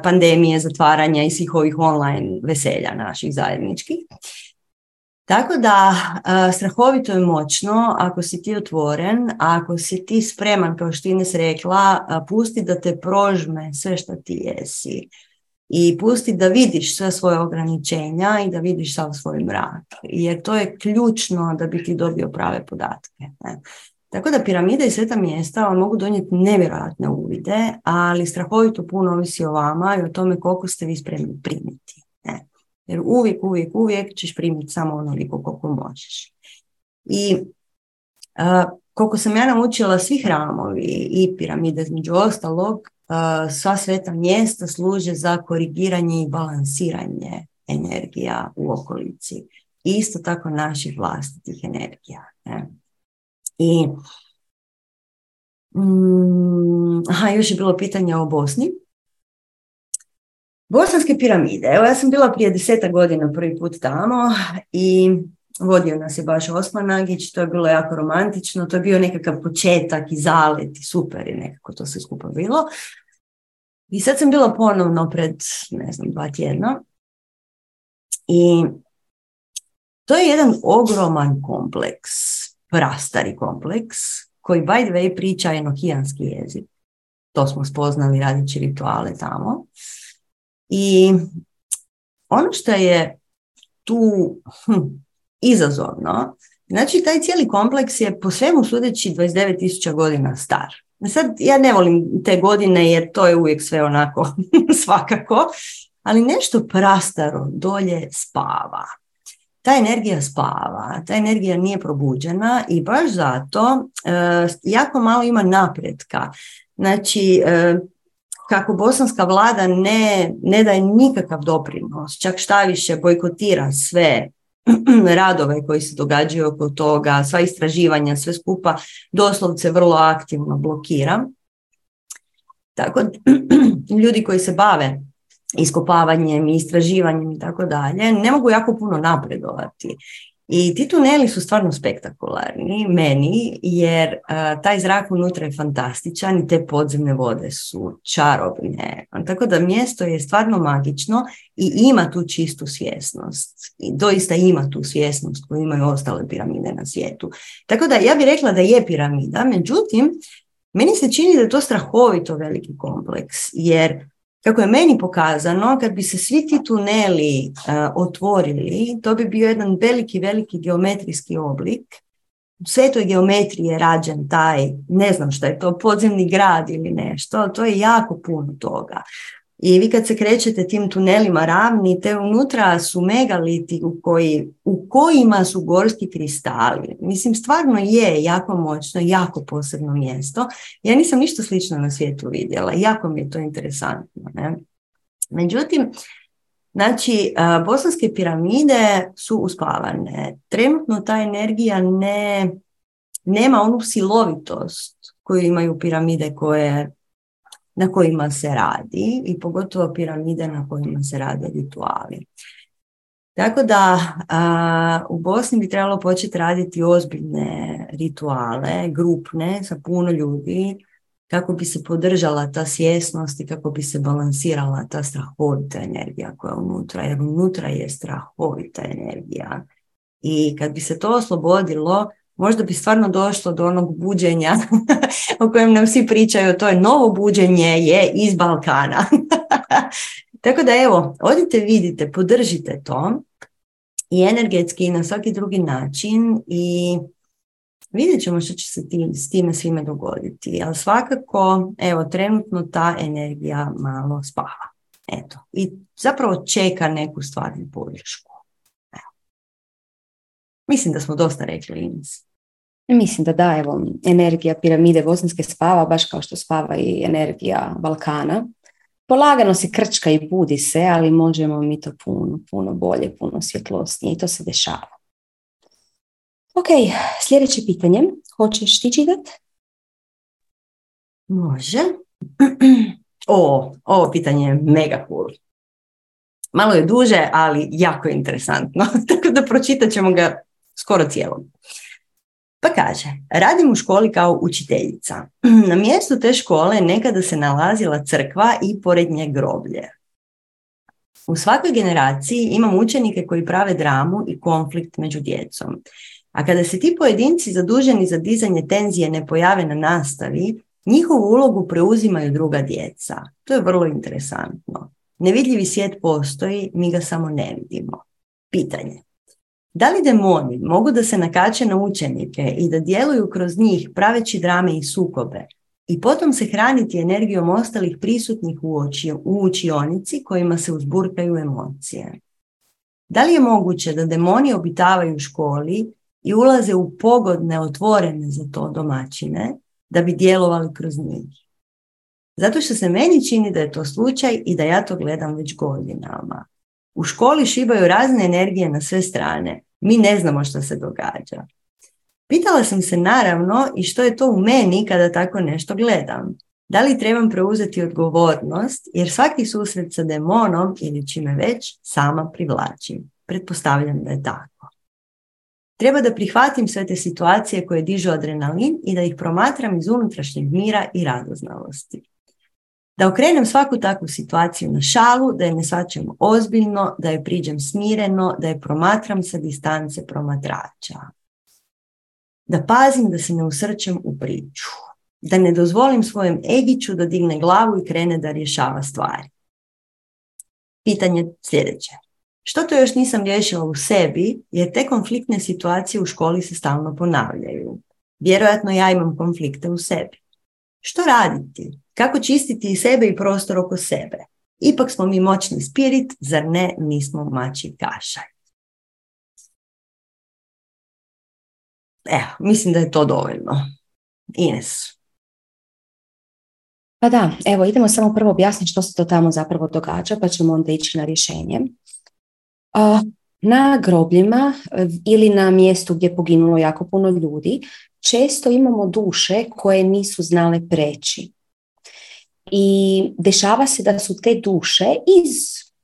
pandemije, zatvaranja i svih ovih online veselja naših zajedničkih tako da strahovito je moćno ako si ti otvoren, ako si ti spreman, kao što Ines rekla, pusti da te prožme sve što ti jesi i pusti da vidiš sve svoje ograničenja i da vidiš sav svoj mrak. Jer to je ključno da bi ti dobio prave podatke. Ne? Tako da piramide i sveta mjesta vam mogu donijeti nevjerojatne uvide, ali strahovito puno ovisi o vama i o tome koliko ste vi spremni primiti. Jer uvijek, uvijek, uvijek ćeš primiti samo onoliko koliko možeš. I uh, koliko sam ja naučila svi hramovi i piramide između ostalog, uh, sva sveta mjesta služe za korigiranje i balansiranje energija u okolici. Isto tako naših vlastitih energija. Ne? I mm, aha, još je bilo pitanje o Bosni. Bosanske piramide. Evo ja sam bila prije deseta godina prvi put tamo i vodio nas je baš Osman Nagić, to je bilo jako romantično, to je bio nekakav početak i zalet i super i nekako to se skupa bilo. I sad sam bila ponovno pred, ne znam, dva tjedna i to je jedan ogroman kompleks, prastari kompleks, koji by the way priča enohijanski jezik. To smo spoznali radići rituale tamo. I ono što je tu hm, izazovno, znači taj cijeli kompleks je po svemu sudeći 29.000 godina star. Sad ja ne volim te godine jer to je uvijek sve onako [laughs] svakako, ali nešto prastaro dolje spava. Ta energija spava, ta energija nije probuđena i baš zato e, jako malo ima napretka. Znači, e, kako bosanska vlada ne, ne daje nikakav doprinos, čak šta više bojkotira sve [clears throat] radove koji se događaju oko toga, sva istraživanja, sve skupa, doslovce vrlo aktivno blokira. Tako [clears throat] ljudi koji se bave iskopavanjem i istraživanjem i tako dalje, ne mogu jako puno napredovati. I ti tuneli su stvarno spektakularni meni jer taj zrak unutra je fantastičan i te podzemne vode su čarobne. Tako da mjesto je stvarno magično i ima tu čistu svjesnost. I doista ima tu svjesnost koju imaju ostale piramide na svijetu. Tako da ja bih rekla da je piramida, međutim, meni se čini da je to strahovito veliki kompleks jer kako je meni pokazano, kad bi se svi ti tuneli otvorili, to bi bio jedan veliki, veliki geometrijski oblik. U svetoj geometriji je rađen taj, ne znam što je to, podzemni grad ili nešto, to je jako puno toga. I vi kad se krećete tim tunelima ravni, te unutra su megaliti u, koji, u kojima su gorski kristali. Mislim, stvarno je jako moćno, jako posebno mjesto. Ja nisam ništa slično na svijetu vidjela. Jako mi je to interesantno. Ne? Međutim, Znači, bosanske piramide su uspavane. Trenutno ta energija ne, nema onu silovitost koji imaju piramide koje, na kojima se radi i pogotovo piramide na kojima se rade rituali. Tako da u Bosni bi trebalo početi raditi ozbiljne rituale, grupne, sa puno ljudi, kako bi se podržala ta svjesnost i kako bi se balansirala ta strahovita energija koja je unutra, jer unutra je strahovita energija. I kad bi se to oslobodilo, možda bi stvarno došlo do onog buđenja [laughs] o kojem nam svi pričaju, to je novo buđenje je iz Balkana. [laughs] Tako da evo, odite vidite, podržite to i energetski i na svaki drugi način i vidjet ćemo što će se tim, s time svime dogoditi. Ali svakako, evo, trenutno ta energija malo spava. Eto. I zapravo čeka neku stvarnu podršku. Mislim da smo dosta rekli, Ines. Mislim da da, evo, energija piramide bosanske spava, baš kao što spava i energija Balkana. Polagano se krčka i budi se, ali možemo mi to puno, puno bolje, puno svjetlosnije i to se dešava. Ok, sljedeće pitanje. Hoćeš ti čitat? Može. [clears throat] O, ovo pitanje je mega cool. Malo je duže, ali jako interesantno. [laughs] Tako da pročitat ćemo ga skoro cijelo. Pa kaže, radim u školi kao učiteljica. [clears throat] Na mjestu te škole nekada se nalazila crkva i pored nje groblje. U svakoj generaciji imam učenike koji prave dramu i konflikt među djecom. A kada se ti pojedinci zaduženi za dizanje tenzije ne pojave na nastavi, njihovu ulogu preuzimaju druga djeca. To je vrlo interesantno. Nevidljivi svijet postoji, mi ga samo ne vidimo. Pitanje. Da li demoni mogu da se nakače na učenike i da djeluju kroz njih praveći drame i sukobe i potom se hraniti energijom ostalih prisutnih u, oči, učionici kojima se uzburkaju emocije? Da li je moguće da demoni obitavaju u školi i ulaze u pogodne, otvorene za to domaćine da bi djelovali kroz njih? Zato što se meni čini da je to slučaj i da ja to gledam već godinama. U školi šibaju razne energije na sve strane. Mi ne znamo što se događa. Pitala sam se naravno i što je to u meni kada tako nešto gledam. Da li trebam preuzeti odgovornost jer svaki susret sa demonom ili čime već sama privlačim. Pretpostavljam da je tako. Treba da prihvatim sve te situacije koje dižu adrenalin i da ih promatram iz unutrašnjeg mira i radoznalosti. Da okrenem svaku takvu situaciju na šalu, da je ne svačam ozbiljno, da je priđem smireno, da je promatram sa distance promatrača. Da pazim da se ne usrćem u priču. Da ne dozvolim svojem egiću da digne glavu i krene da rješava stvari. Pitanje sljedeće. Što to još nisam riješila u sebi, jer te konfliktne situacije u školi se stalno ponavljaju. Vjerojatno ja imam konflikte u sebi. Što raditi? Kako čistiti i sebe i prostor oko sebe? Ipak smo mi moćni spirit, zar ne nismo mači kašaj? Evo, mislim da je to dovoljno. Ines. Pa da, evo idemo samo prvo objasniti što se to tamo zapravo događa, pa ćemo onda ići na rješenje. Na grobljima eh, ili na mjestu gdje je poginulo jako puno ljudi, često imamo duše koje nisu znale preći. I dešava se da su te duše iz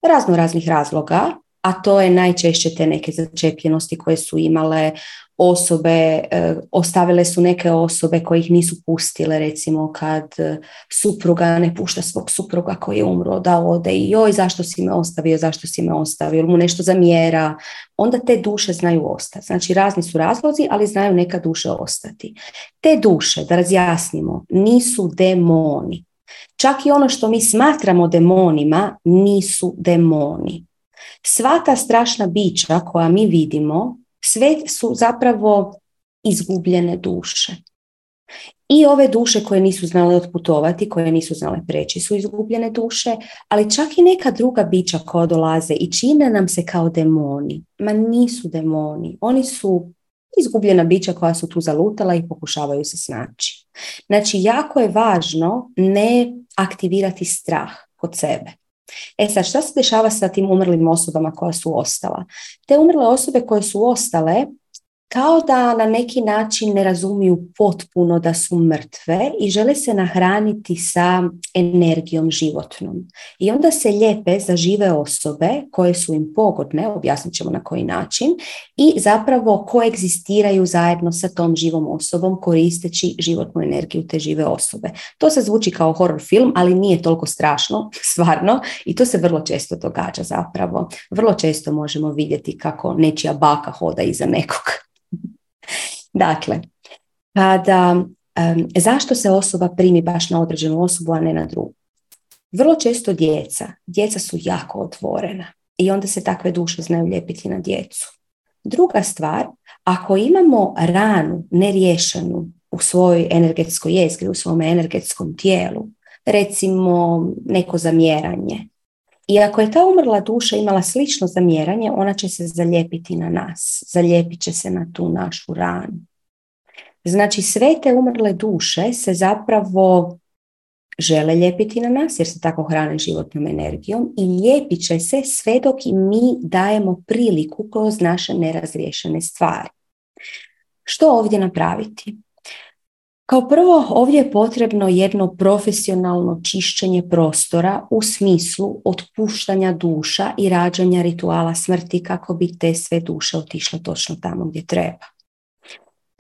razno raznih razloga, a to je najčešće te neke začepljenosti koje su imale osobe, e, ostavile su neke osobe koje ih nisu pustile, recimo kad e, supruga ne pušta svog supruga koji je umro da ode i joj zašto si me ostavio, zašto si me ostavio, mu nešto zamjera, onda te duše znaju ostati. Znači razni su razlozi, ali znaju neka duše ostati. Te duše, da razjasnimo, nisu demoni. Čak i ono što mi smatramo demonima nisu demoni. Sva ta strašna bića koja mi vidimo, sve su zapravo izgubljene duše. I ove duše koje nisu znale otputovati, koje nisu znale preći su izgubljene duše, ali čak i neka druga bića koja dolaze i čine nam se kao demoni. Ma nisu demoni, oni su izgubljena bića koja su tu zalutala i pokušavaju se snaći. Znači, jako je važno ne aktivirati strah kod sebe. E sad, šta se dešava sa tim umrlim osobama koja su ostala? Te umrle osobe koje su ostale kao da na neki način ne razumiju potpuno da su mrtve i žele se nahraniti sa energijom životnom. I onda se lijepe za žive osobe koje su im pogodne, objasnit ćemo na koji način, i zapravo koegzistiraju zajedno sa tom živom osobom koristeći životnu energiju te žive osobe. To se zvuči kao horror film, ali nije toliko strašno, [laughs] stvarno, i to se vrlo često događa zapravo. Vrlo često možemo vidjeti kako nečija baka hoda iza nekog. Dakle, kada, zašto se osoba primi baš na određenu osobu, a ne na drugu? Vrlo često djeca, djeca su jako otvorena i onda se takve duše znaju lijepiti na djecu. Druga stvar, ako imamo ranu neriješenu u svojoj energetskoj jezgri, u svom energetskom tijelu, recimo neko zamjeranje, i ako je ta umrla duša imala slično zamjeranje, ona će se zalijepiti na nas, zalijepit će se na tu našu ranu. Znači sve te umrle duše se zapravo žele lijepiti na nas jer se tako hrane životnom energijom i lijepit će se sve dok i mi dajemo priliku kroz naše nerazriješene stvari. Što ovdje napraviti? Kao prvo, ovdje je potrebno jedno profesionalno čišćenje prostora u smislu otpuštanja duša i rađanja rituala smrti kako bi te sve duše otišle točno tamo gdje treba.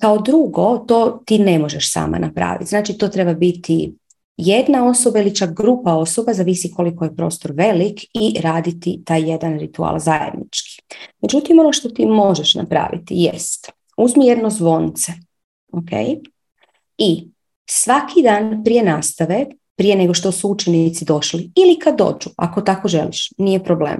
Kao drugo, to ti ne možeš sama napraviti. Znači, to treba biti jedna osoba ili čak grupa osoba, zavisi koliko je prostor velik i raditi taj jedan ritual zajednički. Međutim, ono što ti možeš napraviti jest, uzmi jedno zvonce, ok? I svaki dan prije nastave, prije nego što su učenici došli ili kad dođu, ako tako želiš, nije problem.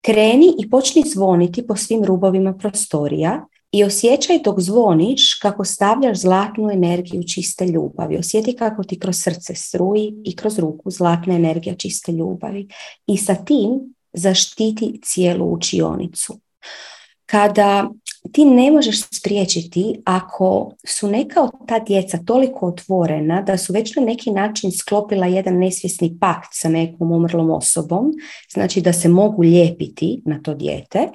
Kreni i počni zvoniti po svim rubovima prostorija i osjećaj dok zvoniš kako stavljaš zlatnu energiju čiste ljubavi. Osjeti kako ti kroz srce struji i kroz ruku zlatna energija čiste ljubavi. I sa tim zaštiti cijelu učionicu. Kada ti ne možeš spriječiti ako su neka od ta djeca toliko otvorena da su već na neki način sklopila jedan nesvjesni pakt sa nekom umrlom osobom, znači da se mogu lijepiti na to dijete,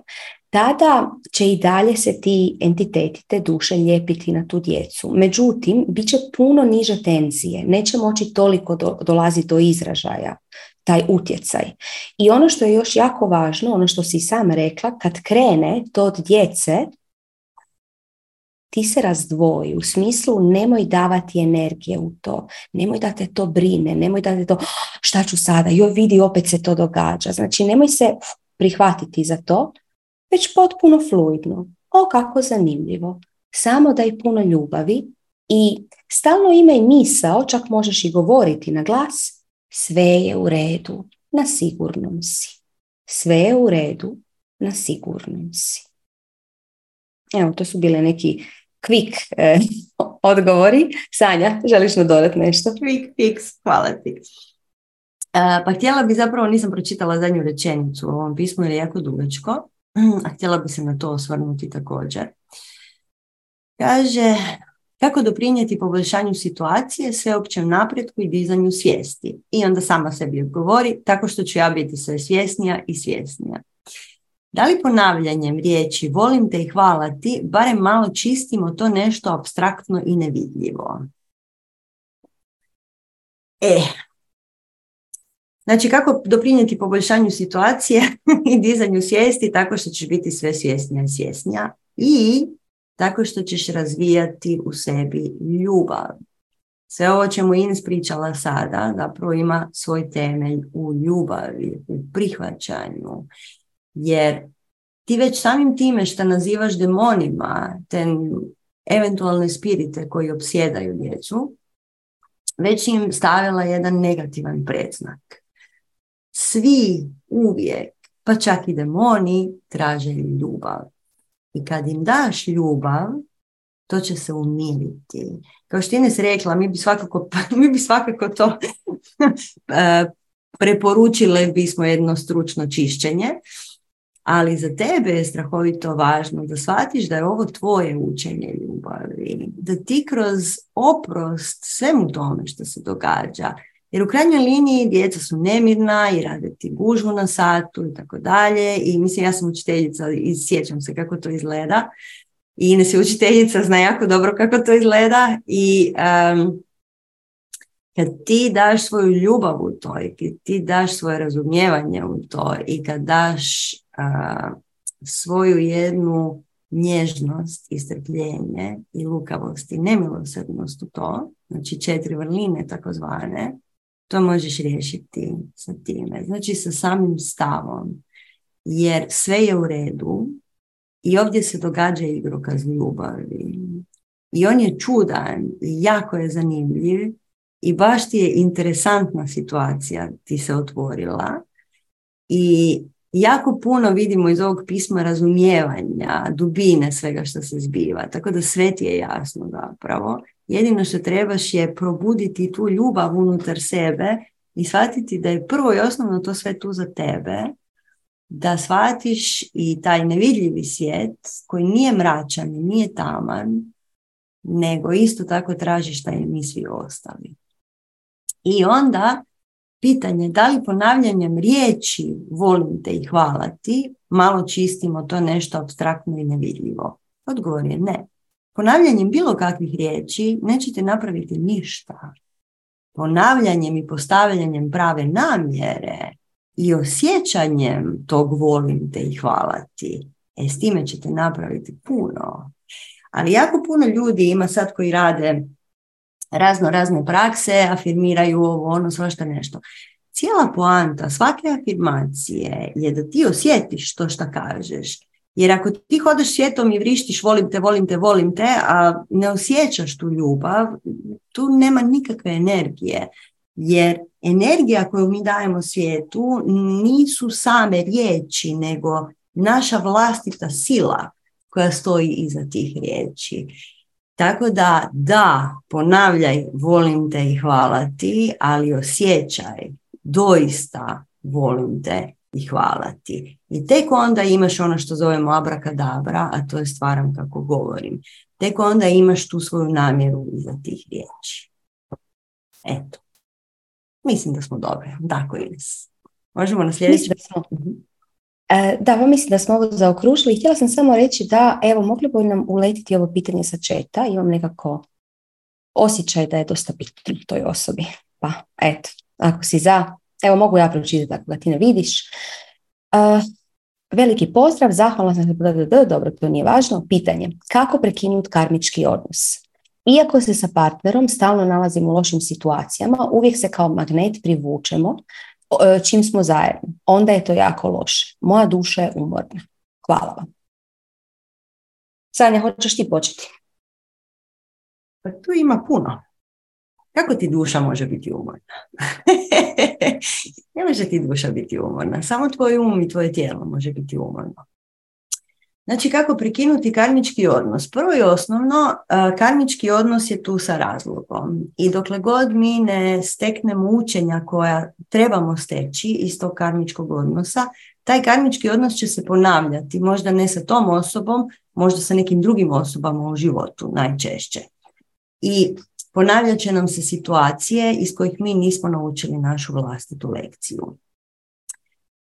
tada će i dalje se ti entiteti, te duše lijepiti na tu djecu. Međutim, bit će puno niže tenzije, neće moći toliko do, dolaziti do izražaja taj utjecaj. I ono što je još jako važno, ono što si sam rekla, kad krene to od djece, ti se razdvoji, u smislu nemoj davati energije u to, nemoj da te to brine, nemoj da te to, šta ću sada, joj vidi opet se to događa. Znači nemoj se prihvatiti za to, već potpuno fluidno. O, kako zanimljivo. Samo daj puno ljubavi i stalno imaj misao, čak možeš i govoriti na glas, sve je u redu, na sigurnom si. Sve je u redu, na sigurnom si. Evo, to su bile neki quick eh, [laughs] odgovori. Sanja, želiš nam dodati nešto? Quick fix, hvala ti. Uh, pa htjela bi zapravo, nisam pročitala zadnju rečenicu u ovom pismu jer je jako dugačko, [clears throat] a htjela bi se na to osvrnuti također. Kaže, kako doprinijeti poboljšanju situacije, sveopćem napretku i dizanju svijesti. I onda sama sebi odgovori, tako što ću ja biti sve svjesnija i svjesnija. Da li ponavljanjem riječi volim te i hvala ti, barem malo čistimo to nešto abstraktno i nevidljivo? E, znači kako doprinijeti poboljšanju situacije [laughs] i dizanju svijesti tako što ćeš biti sve svjesnija i svjesnija i tako što ćeš razvijati u sebi ljubav. Sve ovo čemu Ines pričala sada zapravo ima svoj temelj u ljubavi, u prihvaćanju. Jer ti već samim time što nazivaš demonima, te eventualne spirite koji obsjedaju djecu, već im stavila jedan negativan predznak. Svi uvijek, pa čak i demoni, traže ljubav. I kad im daš ljubav, to će se umiriti. Kao što Ines rekla, mi bi svakako, [laughs] mi bi svakako to [laughs] e, preporučile bismo jedno stručno čišćenje, ali za tebe je strahovito važno da shvatiš da je ovo tvoje učenje ljubavi, da ti kroz oprost svemu tome što se događa, jer u krajnjoj liniji djeca su nemirna i rade ti gužvu na satu i tako dalje. I mislim, ja sam učiteljica i sjećam se kako to izgleda. I Ines je učiteljica, zna jako dobro kako to izgleda i kad ti daš svoju ljubav u to i kad ti daš svoje razumijevanje u to i kad daš svoju jednu nježnost i strpljenje i lukavost i nemilosrdnost u to, znači četiri vrline takozvane, to možeš riješiti sa time. Znači sa samim stavom. Jer sve je u redu i ovdje se događa igrokaz ljubavi. I on je čudan jako je zanimljiv i baš ti je interesantna situacija ti se otvorila. I jako puno vidimo iz ovog pisma razumijevanja, dubine svega što se zbiva, tako da sve ti je jasno zapravo. Jedino što trebaš je probuditi tu ljubav unutar sebe i shvatiti da je prvo i osnovno to sve tu za tebe, da shvatiš i taj nevidljivi svijet koji nije mračan, nije taman, nego isto tako tražiš i mi svi ostali. I onda pitanje da li ponavljanjem riječi volim te i hvala ti, malo čistimo to nešto abstraktno i nevidljivo. Odgovor je ne. Ponavljanjem bilo kakvih riječi nećete napraviti ništa. Ponavljanjem i postavljanjem prave namjere i osjećanjem tog volim te i hvala ti, e, s time ćete napraviti puno. Ali jako puno ljudi ima sad koji rade razno razne prakse, afirmiraju ovo, ono, svašta nešto. Cijela poanta svake afirmacije je da ti osjetiš to što kažeš. Jer ako ti hodeš svijetom i vrištiš volim te, volim te, volim te, a ne osjećaš tu ljubav, tu nema nikakve energije. Jer energija koju mi dajemo svijetu nisu same riječi, nego naša vlastita sila koja stoji iza tih riječi. Tako da, da, ponavljaj, volim te i hvala ti, ali osjećaj, doista volim te i hvala ti. I tek onda imaš ono što zovemo abrakadabra, a to je stvaram kako govorim. Tek onda imaš tu svoju namjeru iza tih riječi. Eto. Mislim da smo dobri. Tako Ines. Možemo na sljedeći... Mhm. E, da, pa mislim da smo ovo zaokružili. Htjela sam samo reći da, evo, mogli bi nam uletiti ovo pitanje sa četa. Imam nekako osjećaj da je dosta bitno toj osobi. Pa, eto, ako si za, evo, mogu ja pročitati ako ga ti ne vidiš. E, veliki pozdrav, zahvalna sam se, dobro, to nije važno. Pitanje, kako prekinuti karmički odnos? Iako se sa partnerom stalno nalazimo u lošim situacijama, uvijek se kao magnet privučemo E, čim smo zajedno, onda je to jako loše. Moja duša je umorna. Hvala vam. Sanja, hoćeš ti početi? Pa tu ima puno. Kako ti duša može biti umorna? [laughs] ne može ti duša biti umorna. Samo tvoj um i tvoje tijelo može biti umorno. Znači kako prekinuti karmički odnos? Prvo i osnovno, karmički odnos je tu sa razlogom i dokle god mi ne steknemo učenja koja trebamo steći iz tog karmičkog odnosa, taj karmički odnos će se ponavljati, možda ne sa tom osobom, možda sa nekim drugim osobama u životu najčešće. I ponavljat će nam se situacije iz kojih mi nismo naučili našu vlastitu lekciju.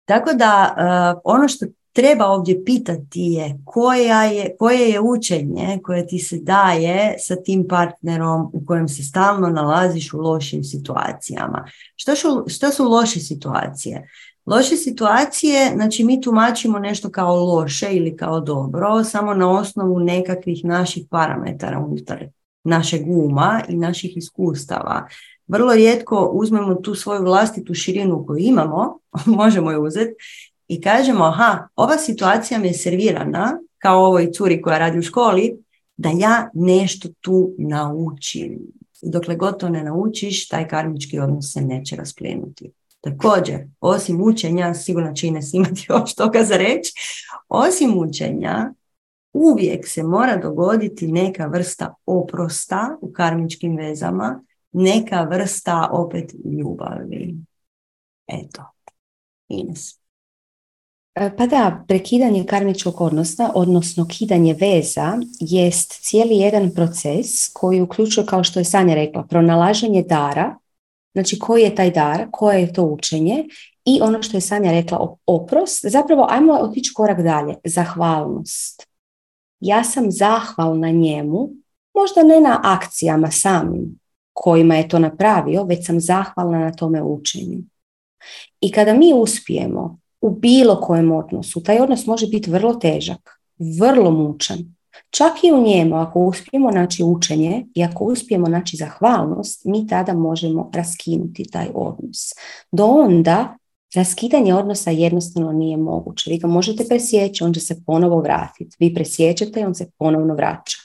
Tako da ono što treba ovdje pitati je, koja je koje je učenje koje ti se daje sa tim partnerom u kojem se stalno nalaziš u lošim situacijama. Što su, što su loše situacije? Loše situacije, znači mi tumačimo nešto kao loše ili kao dobro, samo na osnovu nekakvih naših parametara unutar našeg uma i naših iskustava. Vrlo rijetko uzmemo tu svoju vlastitu širinu koju imamo, [laughs] možemo je uzeti i kažemo, aha, ova situacija mi je servirana, kao ovoj curi koja radi u školi, da ja nešto tu naučim. I dokle god to ne naučiš, taj karmički odnos se neće rasplinuti. Također, osim učenja, sigurno će Ines imati [laughs] još toga za reći, osim učenja, uvijek se mora dogoditi neka vrsta oprosta u karmičkim vezama, neka vrsta opet ljubavi. Eto, Ines. E, pa da, prekidanje karmičkog odnosa, odnosno kidanje veza, jest cijeli jedan proces koji uključuje, kao što je Sanja rekla, pronalaženje dara, znači koji je taj dar, koje je to učenje i ono što je Sanja rekla, oprost, zapravo ajmo otići korak dalje, zahvalnost. Ja sam zahvalna njemu, možda ne na akcijama samim kojima je to napravio, već sam zahvalna na tome učenju. I kada mi uspijemo u bilo kojem odnosu, taj odnos može biti vrlo težak, vrlo mučan. Čak i u njemu, ako uspijemo naći učenje i ako uspijemo naći zahvalnost, mi tada možemo raskinuti taj odnos. Do onda Raskidanje odnosa jednostavno nije moguće. Vi ga možete presjeći, on će se ponovo vratiti. Vi presjećete i on se ponovno vraća.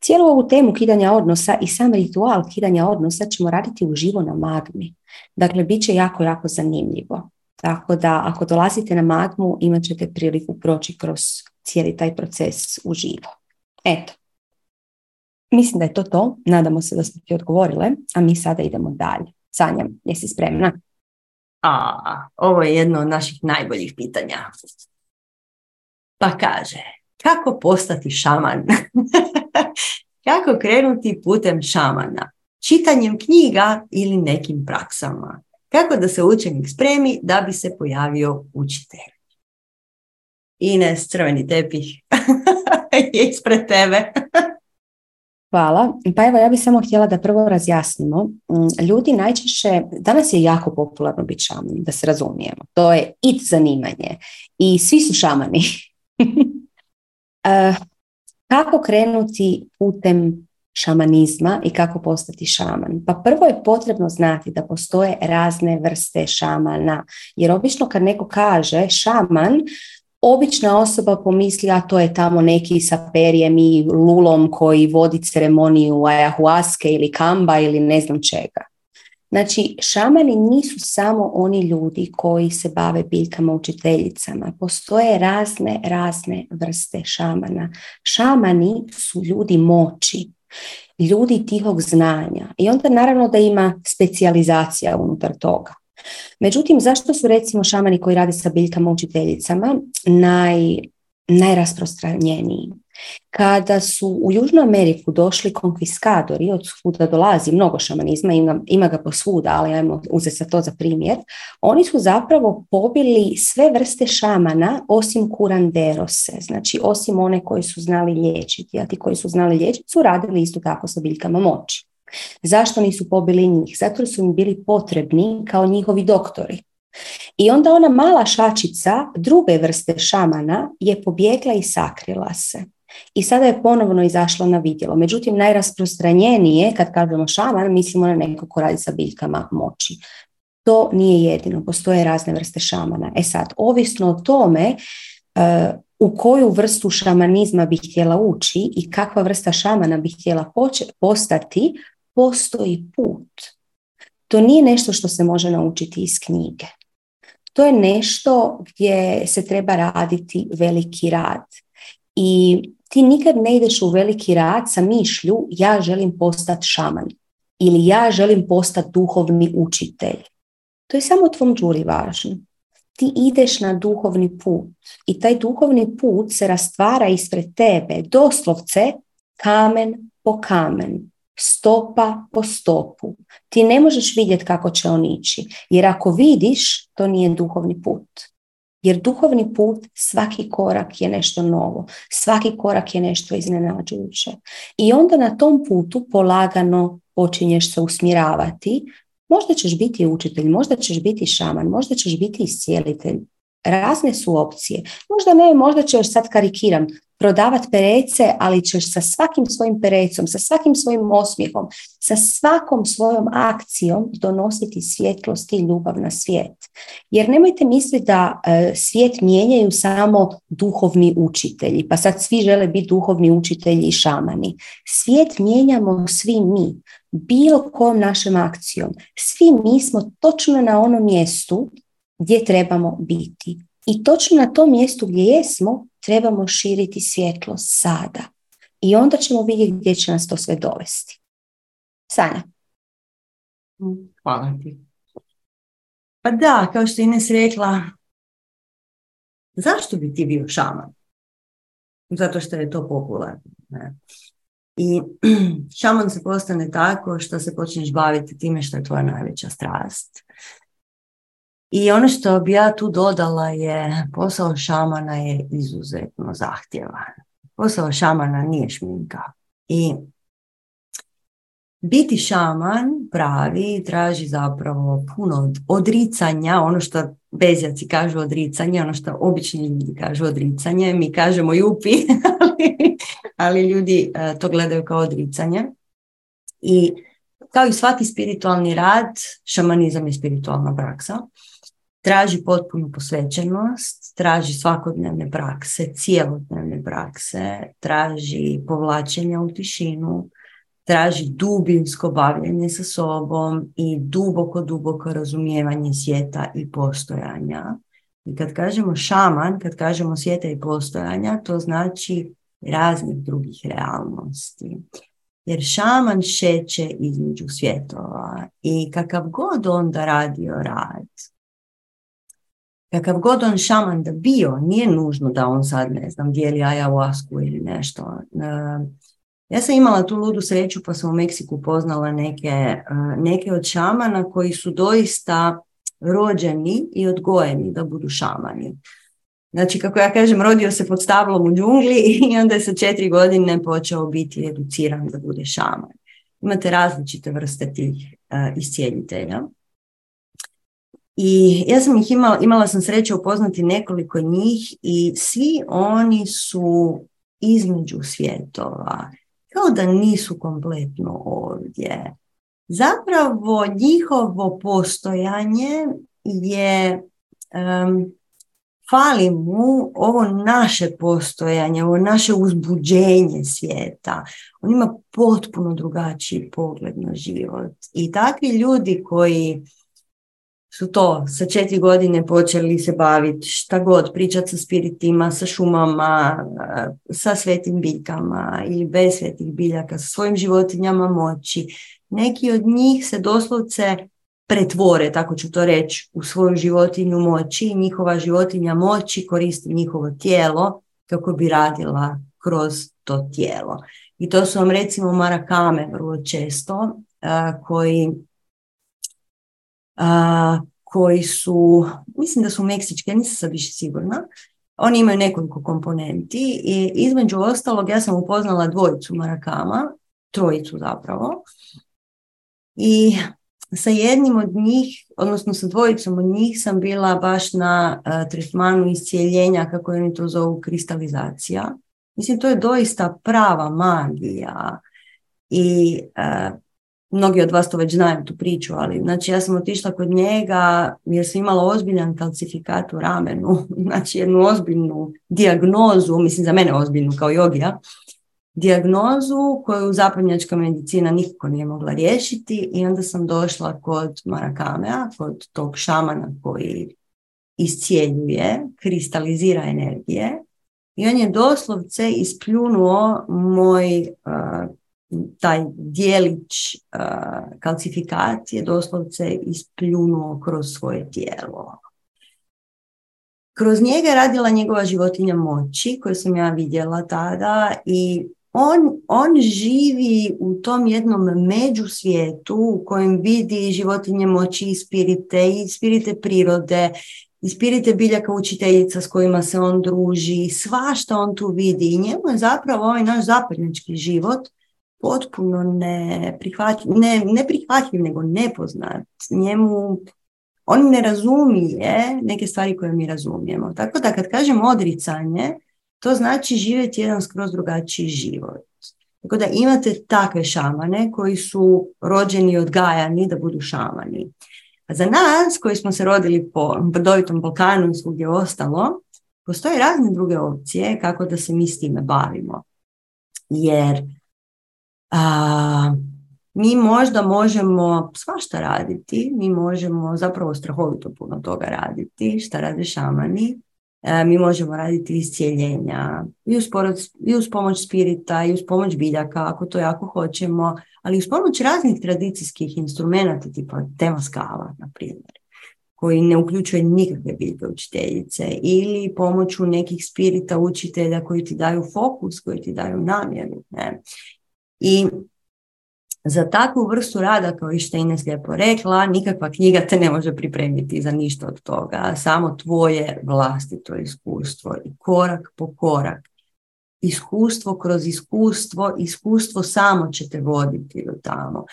Cijelu ovu temu kidanja odnosa i sam ritual kidanja odnosa ćemo raditi uživo na magmi. Dakle, bit će jako, jako zanimljivo. Tako da ako dolazite na magmu imat ćete priliku proći kroz cijeli taj proces uživo. Eto. Mislim da je to to. Nadamo se da ste ti odgovorile, a mi sada idemo dalje. Sanja, jesi spremna? A, ovo je jedno od naših najboljih pitanja. Pa kaže, kako postati šaman? [laughs] kako krenuti putem šamana? Čitanjem knjiga ili nekim praksama? Kako da se učenik spremi da bi se pojavio učitelj? Ines, crveni tepih [laughs] je ispred tebe. Hvala. Pa evo, ja bih samo htjela da prvo razjasnimo. Mm, ljudi najčešće, danas je jako popularno biti šaman, da se razumijemo. To je it zanimanje. I svi su šamani. [laughs] Eh, kako krenuti putem šamanizma i kako postati šaman? Pa prvo je potrebno znati da postoje razne vrste šamana. Jer obično kad neko kaže šaman, obična osoba pomisli, a to je tamo neki sa perijem i lulom koji vodi ceremoniju ayahuaske ili kamba ili ne znam čega. Znači, šamani nisu samo oni ljudi koji se bave biljkama učiteljicama. Postoje razne, razne vrste šamana. Šamani su ljudi moći, ljudi tihog znanja. I onda naravno da ima specijalizacija unutar toga. Međutim, zašto su recimo šamani koji rade sa biljkama učiteljicama naj, najrasprostranjeniji? Kada su u Južnu Ameriku došli konkviskadori, od svuda dolazi mnogo šamanizma, ima, ima ga posvuda, ali ajmo uzeti sa to za primjer, oni su zapravo pobili sve vrste šamana osim kuranderose, znači osim one koji su znali liječiti, a ti koji su znali liječiti su radili isto tako sa biljkama moći. Zašto nisu pobili njih? Zato su im bili potrebni kao njihovi doktori. I onda ona mala šačica druge vrste šamana je pobjegla i sakrila se. I sada je ponovno izašla na vidjelo. Međutim, najrasprostranjenije, kad kažemo šaman, mislimo na neko ko radi sa biljkama moći. To nije jedino, postoje razne vrste šamana. E sad, ovisno o tome uh, u koju vrstu šamanizma bih htjela ući i kakva vrsta šamana bih htjela postati, postoji put. To nije nešto što se može naučiti iz knjige. To je nešto gdje se treba raditi veliki rad. I ti nikad ne ideš u veliki rad sa mišlju ja želim postati šaman ili ja želim postati duhovni učitelj. To je samo tvom džuri važno. Ti ideš na duhovni put i taj duhovni put se rastvara ispred tebe doslovce kamen po kamen stopa po stopu. Ti ne možeš vidjeti kako će on ići, jer ako vidiš, to nije duhovni put. Jer duhovni put, svaki korak je nešto novo, svaki korak je nešto iznenađujuće. I onda na tom putu polagano počinješ se usmjeravati. Možda ćeš biti učitelj, možda ćeš biti šaman, možda ćeš biti iscijelitelj. Razne su opcije. Možda ne, možda ćeš sad karikiram, prodavati perece, ali ćeš sa svakim svojim perecom, sa svakim svojim osmijehom, sa svakom svojom akcijom donositi svjetlost i ljubav na svijet. Jer nemojte misliti da e, svijet mijenjaju samo duhovni učitelji, pa sad svi žele biti duhovni učitelji i šamani. Svijet mijenjamo svi mi, bilo kojom našom akcijom. Svi mi smo točno na onom mjestu gdje trebamo biti. I točno na tom mjestu gdje jesmo trebamo širiti svjetlo sada. I onda ćemo vidjeti gdje će nas to sve dovesti. Sanja. Hvala ti. Pa da, kao što je Ines rekla, zašto bi ti bio šaman? Zato što je to popularno. Ne? I [clears throat] šaman se postane tako što se počneš baviti time što je tvoja najveća strast. I ono što bi ja tu dodala je posao šamana je izuzetno zahtjevan. Posao šamana nije šminka. I biti šaman pravi traži zapravo puno odricanja, ono što bezjaci kažu odricanje, ono što obični ljudi kažu odricanje, mi kažemo jupi, [laughs] ali, ali ljudi e, to gledaju kao odricanje. I kao i svaki spiritualni rad, šamanizam je spiritualna praksa. Traži potpunu posvećenost, traži svakodnevne prakse, cijelodnevne prakse, traži povlačenje u tišinu, traži dubinsko bavljenje sa sobom i duboko, duboko razumijevanje svijeta i postojanja. I kad kažemo šaman, kad kažemo svijeta i postojanja, to znači raznih drugih realnosti. Jer šaman šeće između svjetova i kakav god onda radio rad, kakav god on šaman da bio, nije nužno da on sad, ne znam, dijeli ayahuasku ili nešto. Ja sam imala tu ludu sreću pa sam u Meksiku poznala neke, neke od šamana koji su doista rođeni i odgojeni da budu šamani. Znači, kako ja kažem, rodio se pod stablom u džungli [laughs] i onda je sa četiri godine počeo biti educiran da bude šaman. Imate različite vrste tih uh. I ja sam ih imala, imala sam sreće upoznati nekoliko njih i svi oni su između svjetova, kao da nisu kompletno ovdje. Zapravo njihovo postojanje je um, fali mu ovo naše postojanje, ovo naše uzbuđenje svijeta. On ima potpuno drugačiji pogled na život. I takvi ljudi koji su to sa četiri godine počeli se baviti šta god, pričati sa spiritima, sa šumama, sa svetim biljkama ili bez svetih biljaka, sa svojim životinjama moći. Neki od njih se doslovce pretvore, tako ću to reći, u svoju životinju moći i njihova životinja moći koristi njihovo tijelo kako bi radila kroz to tijelo. I to su vam recimo marakame vrlo često koji koji su, mislim da su meksičke, nisam sad više sigurna, oni imaju nekoliko komponenti i između ostalog ja sam upoznala dvojicu marakama, trojicu zapravo. I sa jednim od njih, odnosno sa dvojicom od njih sam bila baš na uh, tretmanu iscijeljenja, kako oni to zovu, kristalizacija. Mislim, to je doista prava magija. I uh, mnogi od vas to već znaju tu priču, ali znači ja sam otišla kod njega jer sam imala ozbiljan kalcifikat u ramenu, [laughs] znači jednu ozbiljnu dijagnozu, mislim za mene ozbiljnu kao jogija, dijagnozu koju zapadnjačka medicina nikako nije mogla riješiti i onda sam došla kod Marakamea, kod tog šamana koji iscijeljuje, kristalizira energije i on je doslovce ispljunuo moj taj dijelić uh, kalcifikacije doslovce ispljunuo kroz svoje tijelo. Kroz njega je radila njegova životinja moći koju sam ja vidjela tada i on, on živi u tom jednom međusvijetu u kojem vidi životinje moći i spirite i spirite prirode i spirite biljaka učiteljica s kojima se on druži, svašta on tu vidi i njemu je zapravo ovaj naš zapadnjački život potpuno neprihvatljiv, ne, neprihvatljiv nego nepoznat. Njemu on ne razumije neke stvari koje mi razumijemo. Tako da kad kažem odricanje, to znači živjeti jedan skroz drugačiji život. Tako da imate takve šamane koji su rođeni i odgajani da budu šamani. A za nas koji smo se rodili po brdovitom Balkanu i svugdje ostalo, postoje razne druge opcije kako da se mi s time bavimo. Jer a, mi možda možemo svašta raditi, mi možemo zapravo strahovito puno toga raditi, šta rade šamani, E, mi možemo raditi iscijeljenja i uz, i uz pomoć spirita i uz pomoć biljaka ako to jako hoćemo, ali uz pomoć raznih tradicijskih instrumenta tipa tema skala, na primjer koji ne uključuje nikakve biljke učiteljice ili pomoću nekih spirita učitelja koji ti daju fokus, koji ti daju namjeru. Ne? I za takvu vrstu rada, kao i što je Ines lijepo rekla, nikakva knjiga te ne može pripremiti za ništa od toga. Samo tvoje vlastito iskustvo i korak po korak iskustvo kroz iskustvo, iskustvo samo će te voditi do tamo.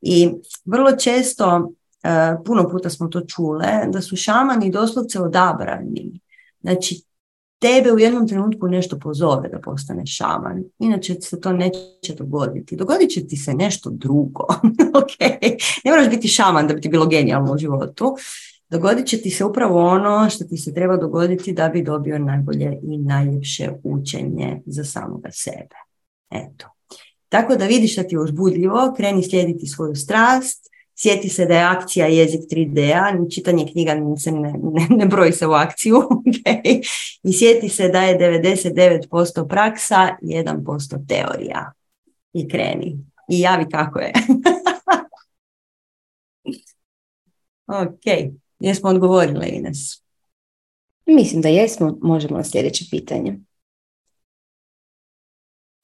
I vrlo često, e, puno puta smo to čule, da su šamani doslovce odabrani. Znači, tebe u jednom trenutku nešto pozove da postane šaman. Inače se to neće dogoditi. Dogodit će ti se nešto drugo. [laughs] ok, ne moraš biti šaman da bi ti bilo genijalno u životu. Dogodit će ti se upravo ono što ti se treba dogoditi da bi dobio najbolje i najljepše učenje za samoga sebe. Eto. Tako da vidiš da ti je uzbudljivo, kreni slijediti svoju strast, sjeti se da je akcija jezik 3D-a, čitanje knjiga ne, ne, ne broji se u akciju, [laughs] okay? i sjeti se da je 99% praksa, 1% teorija. I kreni. I javi kako je. [laughs] ok, jesmo odgovorile Ines? Mislim da jesmo, možemo na sljedeće pitanje.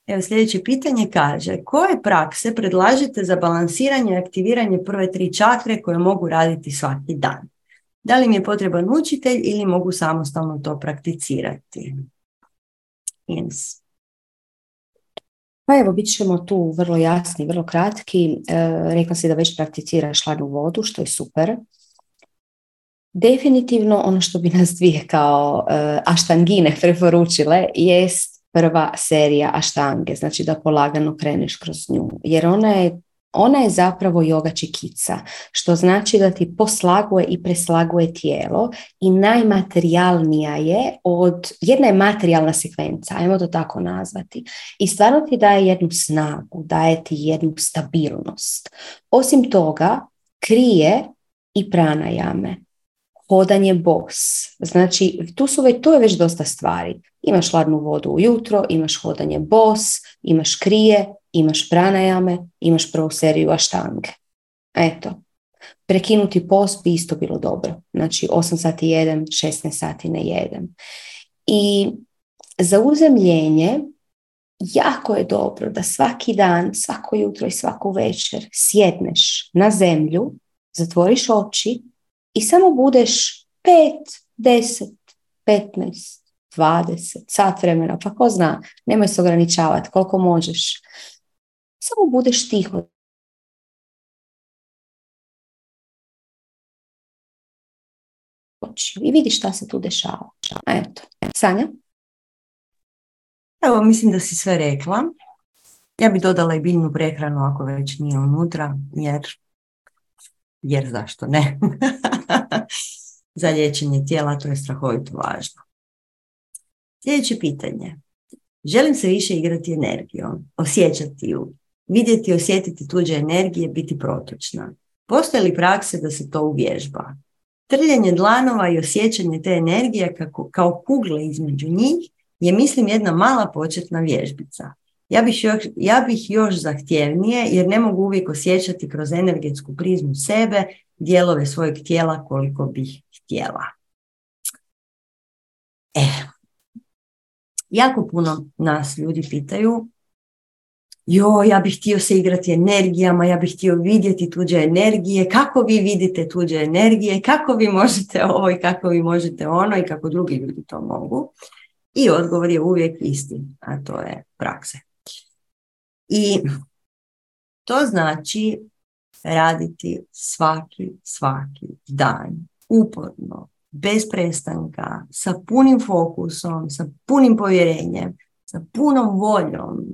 Evo sljedeće pitanje kaže, koje prakse predlažete za balansiranje i aktiviranje prve tri čakre koje mogu raditi svaki dan? Da li mi je potreban učitelj ili mogu samostalno to prakticirati? Ines. Pa evo, bit ćemo tu vrlo jasni, vrlo kratki. E, rekla si da već prakticiraš hladnu vodu, što je super. Definitivno ono što bi nas dvije kao e, aštangine preporučile jest prva serija aštange, znači da polagano kreneš kroz nju. Jer ona je, ona je zapravo yoga čikica, što znači da ti poslaguje i preslaguje tijelo i najmaterijalnija je od, jedna je materijalna sekvenca, ajmo to tako nazvati. I stvarno ti daje jednu snagu, daje ti jednu stabilnost. Osim toga, krije i pranajame hodanje bos. Znači, tu su već, to je već dosta stvari. Imaš hladnu vodu ujutro, imaš hodanje bos, imaš krije, imaš pranajame, imaš prvu seriju aštange. Eto. Prekinuti post bi isto bilo dobro. Znači 8 sati jedem, 16 sati ne jedem. I za uzemljenje jako je dobro da svaki dan, svako jutro i svaku večer sjedneš na zemlju, zatvoriš oči i samo budeš 5, 10, 15, 20 sat vremena, pa ko zna, nemoj se ograničavati koliko možeš. Samo budeš tiho. I vidiš šta se tu dešava. Eto. Sanja? Evo, mislim da si sve rekla. Ja bi dodala i biljnu prehranu ako već nije unutra, jer, jer zašto ne? [laughs] [laughs] Za liječenje tijela to je strahovito važno. Sljedeće pitanje. Želim se više igrati energijom, osjećati ju, vidjeti i osjetiti tuđe energije, biti protočna. Postoje li prakse da se to uvježba? Trljanje dlanova i osjećanje te energije kako, kao kugle između njih je mislim jedna mala početna vježbica. Ja bih, još, ja bih još zahtjevnije jer ne mogu uvijek osjećati kroz energetsku prizmu sebe, dijelove svojeg tijela koliko bih htjela. E, Jako puno nas ljudi pitaju jo, ja bih htio se igrati energijama, ja bih htio vidjeti tuđe energije, kako vi vidite tuđe energije, kako vi možete ovo i kako vi možete ono i kako drugi ljudi to mogu. I odgovor je uvijek isti, a to je prakse. I to znači raditi svaki, svaki dan, uporno, bez prestanka, sa punim fokusom, sa punim povjerenjem, sa punom voljom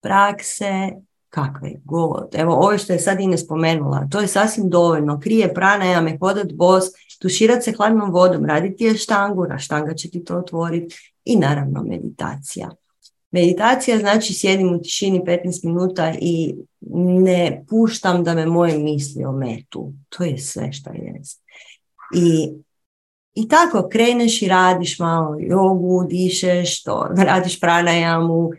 prakse kakve god. Evo ovo što je sad Ine spomenula, to je sasvim dovoljno. Krije pranajame, hodat bos, tuširat se hladnom vodom, raditi je štangu, a štanga će ti to otvoriti i naravno meditacija. Meditacija znači sjedim u tišini 15 minuta i ne puštam da me moje misli ometu. To je sve što je. I i tako kreneš i radiš malo jogu, dišeš, to, [laughs] radiš pranajamu,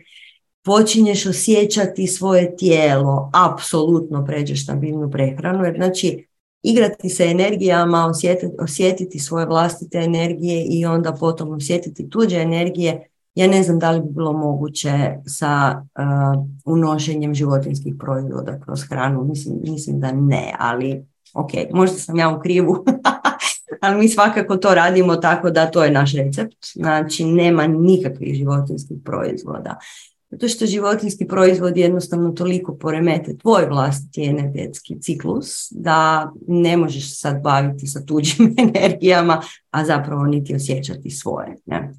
počinješ osjećati svoje tijelo, apsolutno pređeš na biljnu prehranu, jer znači igrati se energijama, osjetiti, osjetiti svoje vlastite energije i onda potom osjetiti tuđe energije, ja ne znam da li bi bilo moguće sa uh, unošenjem životinskih proizvoda kroz hranu, mislim, mislim da ne, ali ok, možda sam ja u krivu, [laughs] ali mi svakako to radimo tako da to je naš recept. Znači, nema nikakvih životinskih proizvoda. Zato što životinski proizvod jednostavno toliko poremete tvoj vlastiti energetski ciklus da ne možeš sad baviti sa tuđim [laughs] energijama, a zapravo niti osjećati svoje. Ne?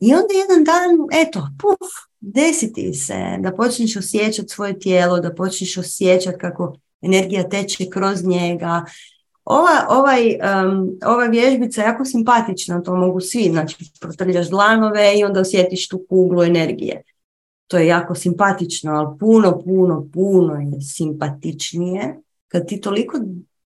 I onda jedan dan, eto, puf, desiti se da počneš osjećati svoje tijelo, da počneš osjećati kako energija teče kroz njega. Ova, ovaj, um, ova vježbica je jako simpatična, to mogu svi, znači protrljaš dlanove i onda osjetiš tu kuglu energije. To je jako simpatično, ali puno, puno, puno je simpatičnije kad ti toliko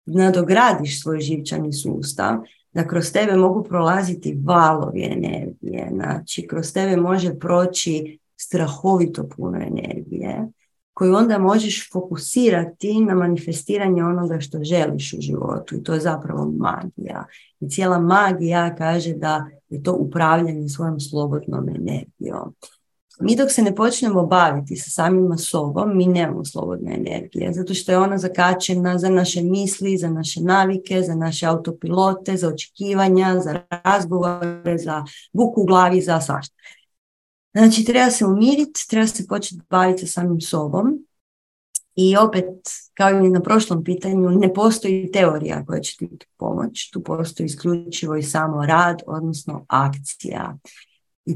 nadogradiš svoj živčani sustav da kroz tebe mogu prolaziti valovi energije, znači kroz tebe može proći strahovito puno energije koju onda možeš fokusirati na manifestiranje onoga što želiš u životu i to je zapravo magija. I cijela magija kaže da je to upravljanje svojom slobodnom energijom. Mi dok se ne počnemo baviti sa samima sobom, mi nemamo slobodne energije, zato što je ona zakačena za naše misli, za naše navike, za naše autopilote, za očekivanja, za razgovore, za buku u glavi, za svašta. Znači, treba se umiriti, treba se početi baviti sa samim sobom. I opet, kao i na prošlom pitanju, ne postoji teorija koja će ti pomoći. Tu postoji isključivo i samo rad, odnosno akcija. I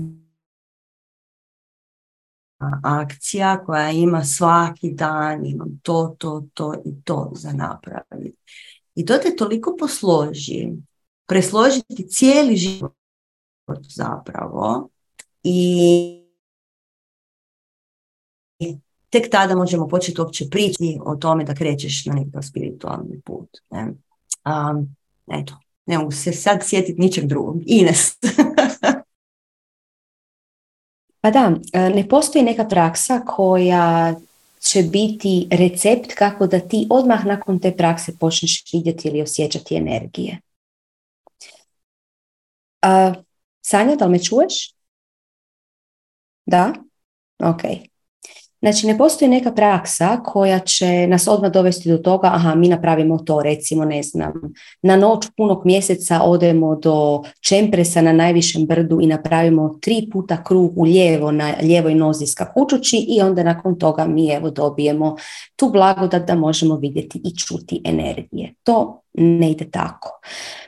akcija koja ima svaki dan, imam to, to, to i to za napraviti. I to te toliko posloži, presložiti cijeli život zapravo, i tek tada možemo početi uopće pričati o tome da krećeš na nekakav spiritualni put. Ne? Um, eto, ne mogu se sad sjetiti ničeg drugog. Ines. [laughs] pa da, e, ne postoji neka praksa koja će biti recept kako da ti odmah nakon te prakse počneš vidjeti ili osjećati energije. Uh, Sanja, da li me čuješ? Da? Ok. Znači, ne postoji neka praksa koja će nas odmah dovesti do toga, aha, mi napravimo to, recimo, ne znam, na noć punog mjeseca odemo do Čempresa na najvišem brdu i napravimo tri puta krug u lijevo, na lijevoj nozi skakućući i onda nakon toga mi evo dobijemo tu blagodat da možemo vidjeti i čuti energije. To ne ide tako.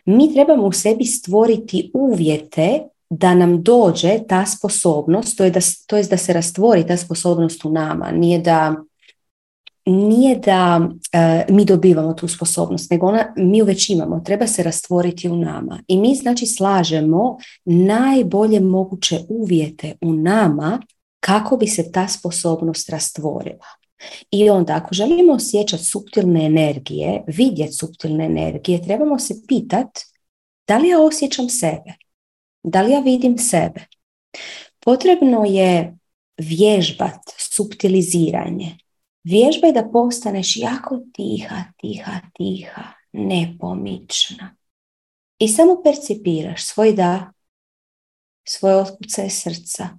Mi trebamo u sebi stvoriti uvjete da nam dođe ta sposobnost, to je da, to je da se rastvori ta sposobnost u nama, nije da nije da e, mi dobivamo tu sposobnost, nego ona mi ju već imamo, treba se rastvoriti u nama. I mi znači slažemo najbolje moguće uvjete u nama kako bi se ta sposobnost rastvorila. I onda ako želimo osjećati suptilne energije, vidjeti suptilne energije, trebamo se pitati da li ja osjećam sebe. Da li ja vidim sebe? Potrebno je vježbat, subtiliziranje. Vježbaj da postaneš jako tiha, tiha, tiha, nepomična. I samo percipiraš svoj da, svoje otkuce srca,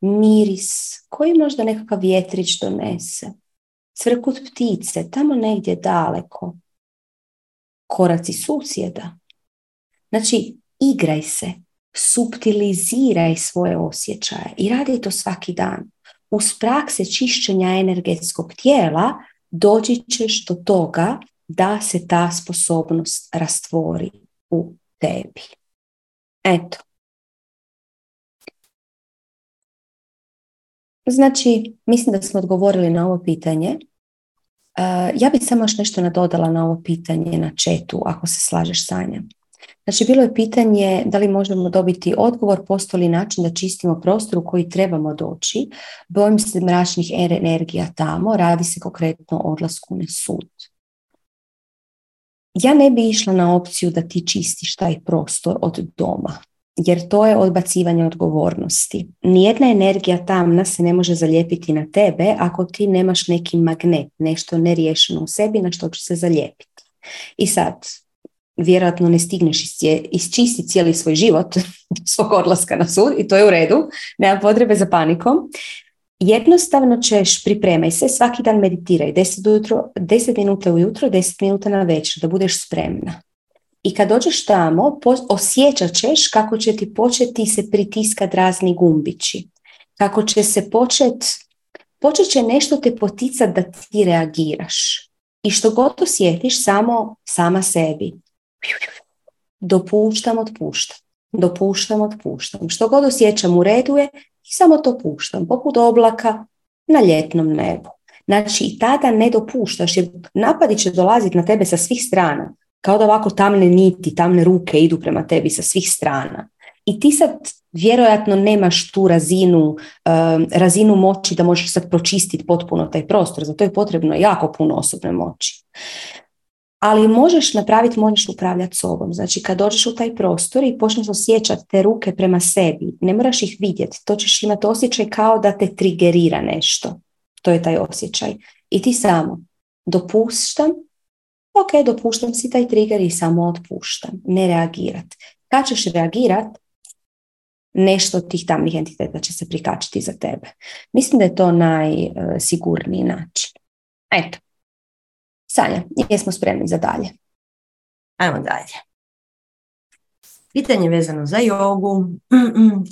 miris koji možda nekakav vjetrić donese, cvrkut ptice tamo negdje daleko, koraci susjeda. Znači, igraj se, subtiliziraj svoje osjećaje i radi to svaki dan. Uz prakse čišćenja energetskog tijela doći ćeš do toga da se ta sposobnost rastvori u tebi. Eto. Znači, mislim da smo odgovorili na ovo pitanje. Uh, ja bih samo još nešto nadodala na ovo pitanje na četu, ako se slažeš sa njim. Znači, bilo je pitanje da li možemo dobiti odgovor, postoji li način da čistimo prostor u koji trebamo doći. Bojim se mračnih energija tamo, radi se konkretno o odlasku na sud. Ja ne bi išla na opciju da ti čistiš taj prostor od doma, jer to je odbacivanje odgovornosti. Nijedna energija tamna se ne može zalijepiti na tebe ako ti nemaš neki magnet, nešto neriješeno u sebi na što će se zalijepiti. I sad, vjerojatno ne stigneš isčistiti cijeli svoj život [laughs] svog odlaska na sud i to je u redu, nema potrebe za panikom. jednostavno ćeš pripremaj se, svaki dan meditiraj 10, ujutro, 10 minuta ujutro, 10 minuta na večer, da budeš spremna. I kad dođeš tamo, osjećat ćeš kako će ti početi se pritiskat razni gumbići. Kako će se počet, počet će nešto te poticat da ti reagiraš. I što god osjetiš, samo sama sebi. Dopuštam, otpuštam. Dopuštam, otpuštam. Što god osjećam u redu je i samo to puštam. Poput oblaka na ljetnom nebu. Znači i tada ne dopuštaš jer napadi će dolaziti na tebe sa svih strana kao da ovako tamne niti, tamne ruke idu prema tebi sa svih strana. I ti sad vjerojatno nemaš tu razinu, razinu moći da možeš sad pročistiti potpuno taj prostor, zato je potrebno jako puno osobne moći. Ali možeš napraviti, možeš upravljati sobom. Znači kad dođeš u taj prostor i počneš osjećati te ruke prema sebi, ne moraš ih vidjeti, to ćeš imati osjećaj kao da te trigerira nešto. To je taj osjećaj. I ti samo dopuštam ok, dopuštam si taj trigger i samo otpuštam, ne reagirat. Kad ćeš reagirat, nešto od tih tamnih entiteta će se prikačiti za tebe. Mislim da je to najsigurniji način. Eto. Sanja, jesmo spremni za dalje. Ajmo dalje. Pitanje vezano za jogu.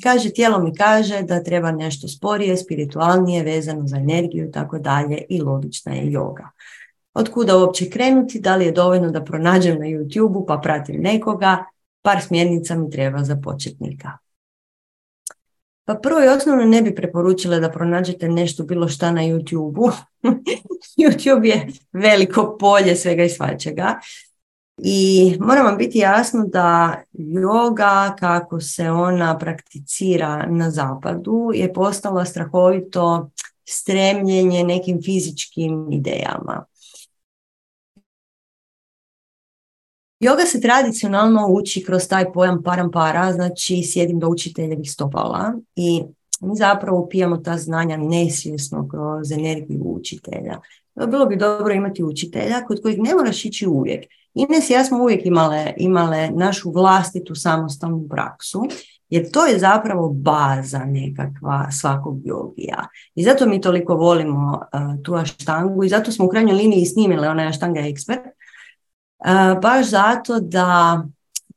Kaže, tijelo mi kaže da treba nešto sporije, spiritualnije, vezano za energiju tako dalje i logična je joga. Od kuda uopće krenuti, da li je dovoljno da pronađem na YouTube-u pa pratim nekoga, par smjernica mi treba za početnika. Pa prvo i osnovno ne bi preporučila da pronađete nešto bilo šta na YouTube-u. [laughs] YouTube je veliko polje svega i svačega. I moram vam biti jasno da yoga, kako se ona prakticira na zapadu, je postala strahovito stremljenje nekim fizičkim idejama. Yoga se tradicionalno uči kroz taj pojam parampara, znači sjedim do učiteljevih stopala i mi zapravo upijamo ta znanja nesvjesno kroz energiju učitelja. Bilo bi dobro imati učitelja kod kojih ne moraš ići uvijek. Ines i ja smo uvijek imale, imale našu vlastitu samostalnu praksu, jer to je zapravo baza nekakva svakog jogija. I zato mi toliko volimo uh, tu aštangu i zato smo u krajnjoj liniji snimili onaj aštanga ekspert, baš zato da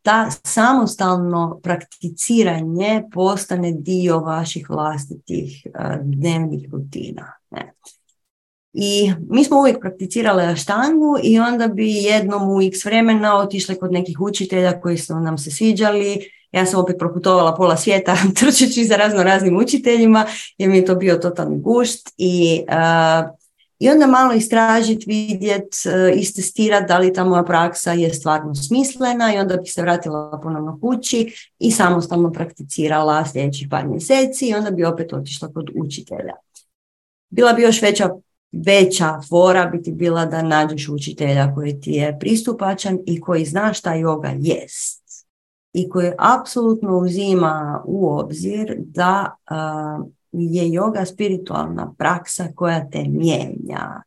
ta samostalno prakticiranje postane dio vaših vlastitih dnevnih rutina. I mi smo uvijek prakticirali aštangu i onda bi jednom u x vremena otišli kod nekih učitelja koji su nam se sviđali. Ja sam opet proputovala pola svijeta [laughs] trčeći za razno raznim učiteljima jer mi je to bio totalni gušt i i onda malo istražiti, vidjeti, e, istestirati da li ta moja praksa je stvarno smislena i onda bih se vratila ponovno kući i samostalno prakticirala sljedećih par mjeseci i onda bi opet otišla kod učitelja. Bila bi još veća veća fora biti bila da nađeš učitelja koji ti je pristupačan i koji zna šta yoga jest i koji apsolutno uzima u obzir da je yoga spiritualna praksa koja te mijenja.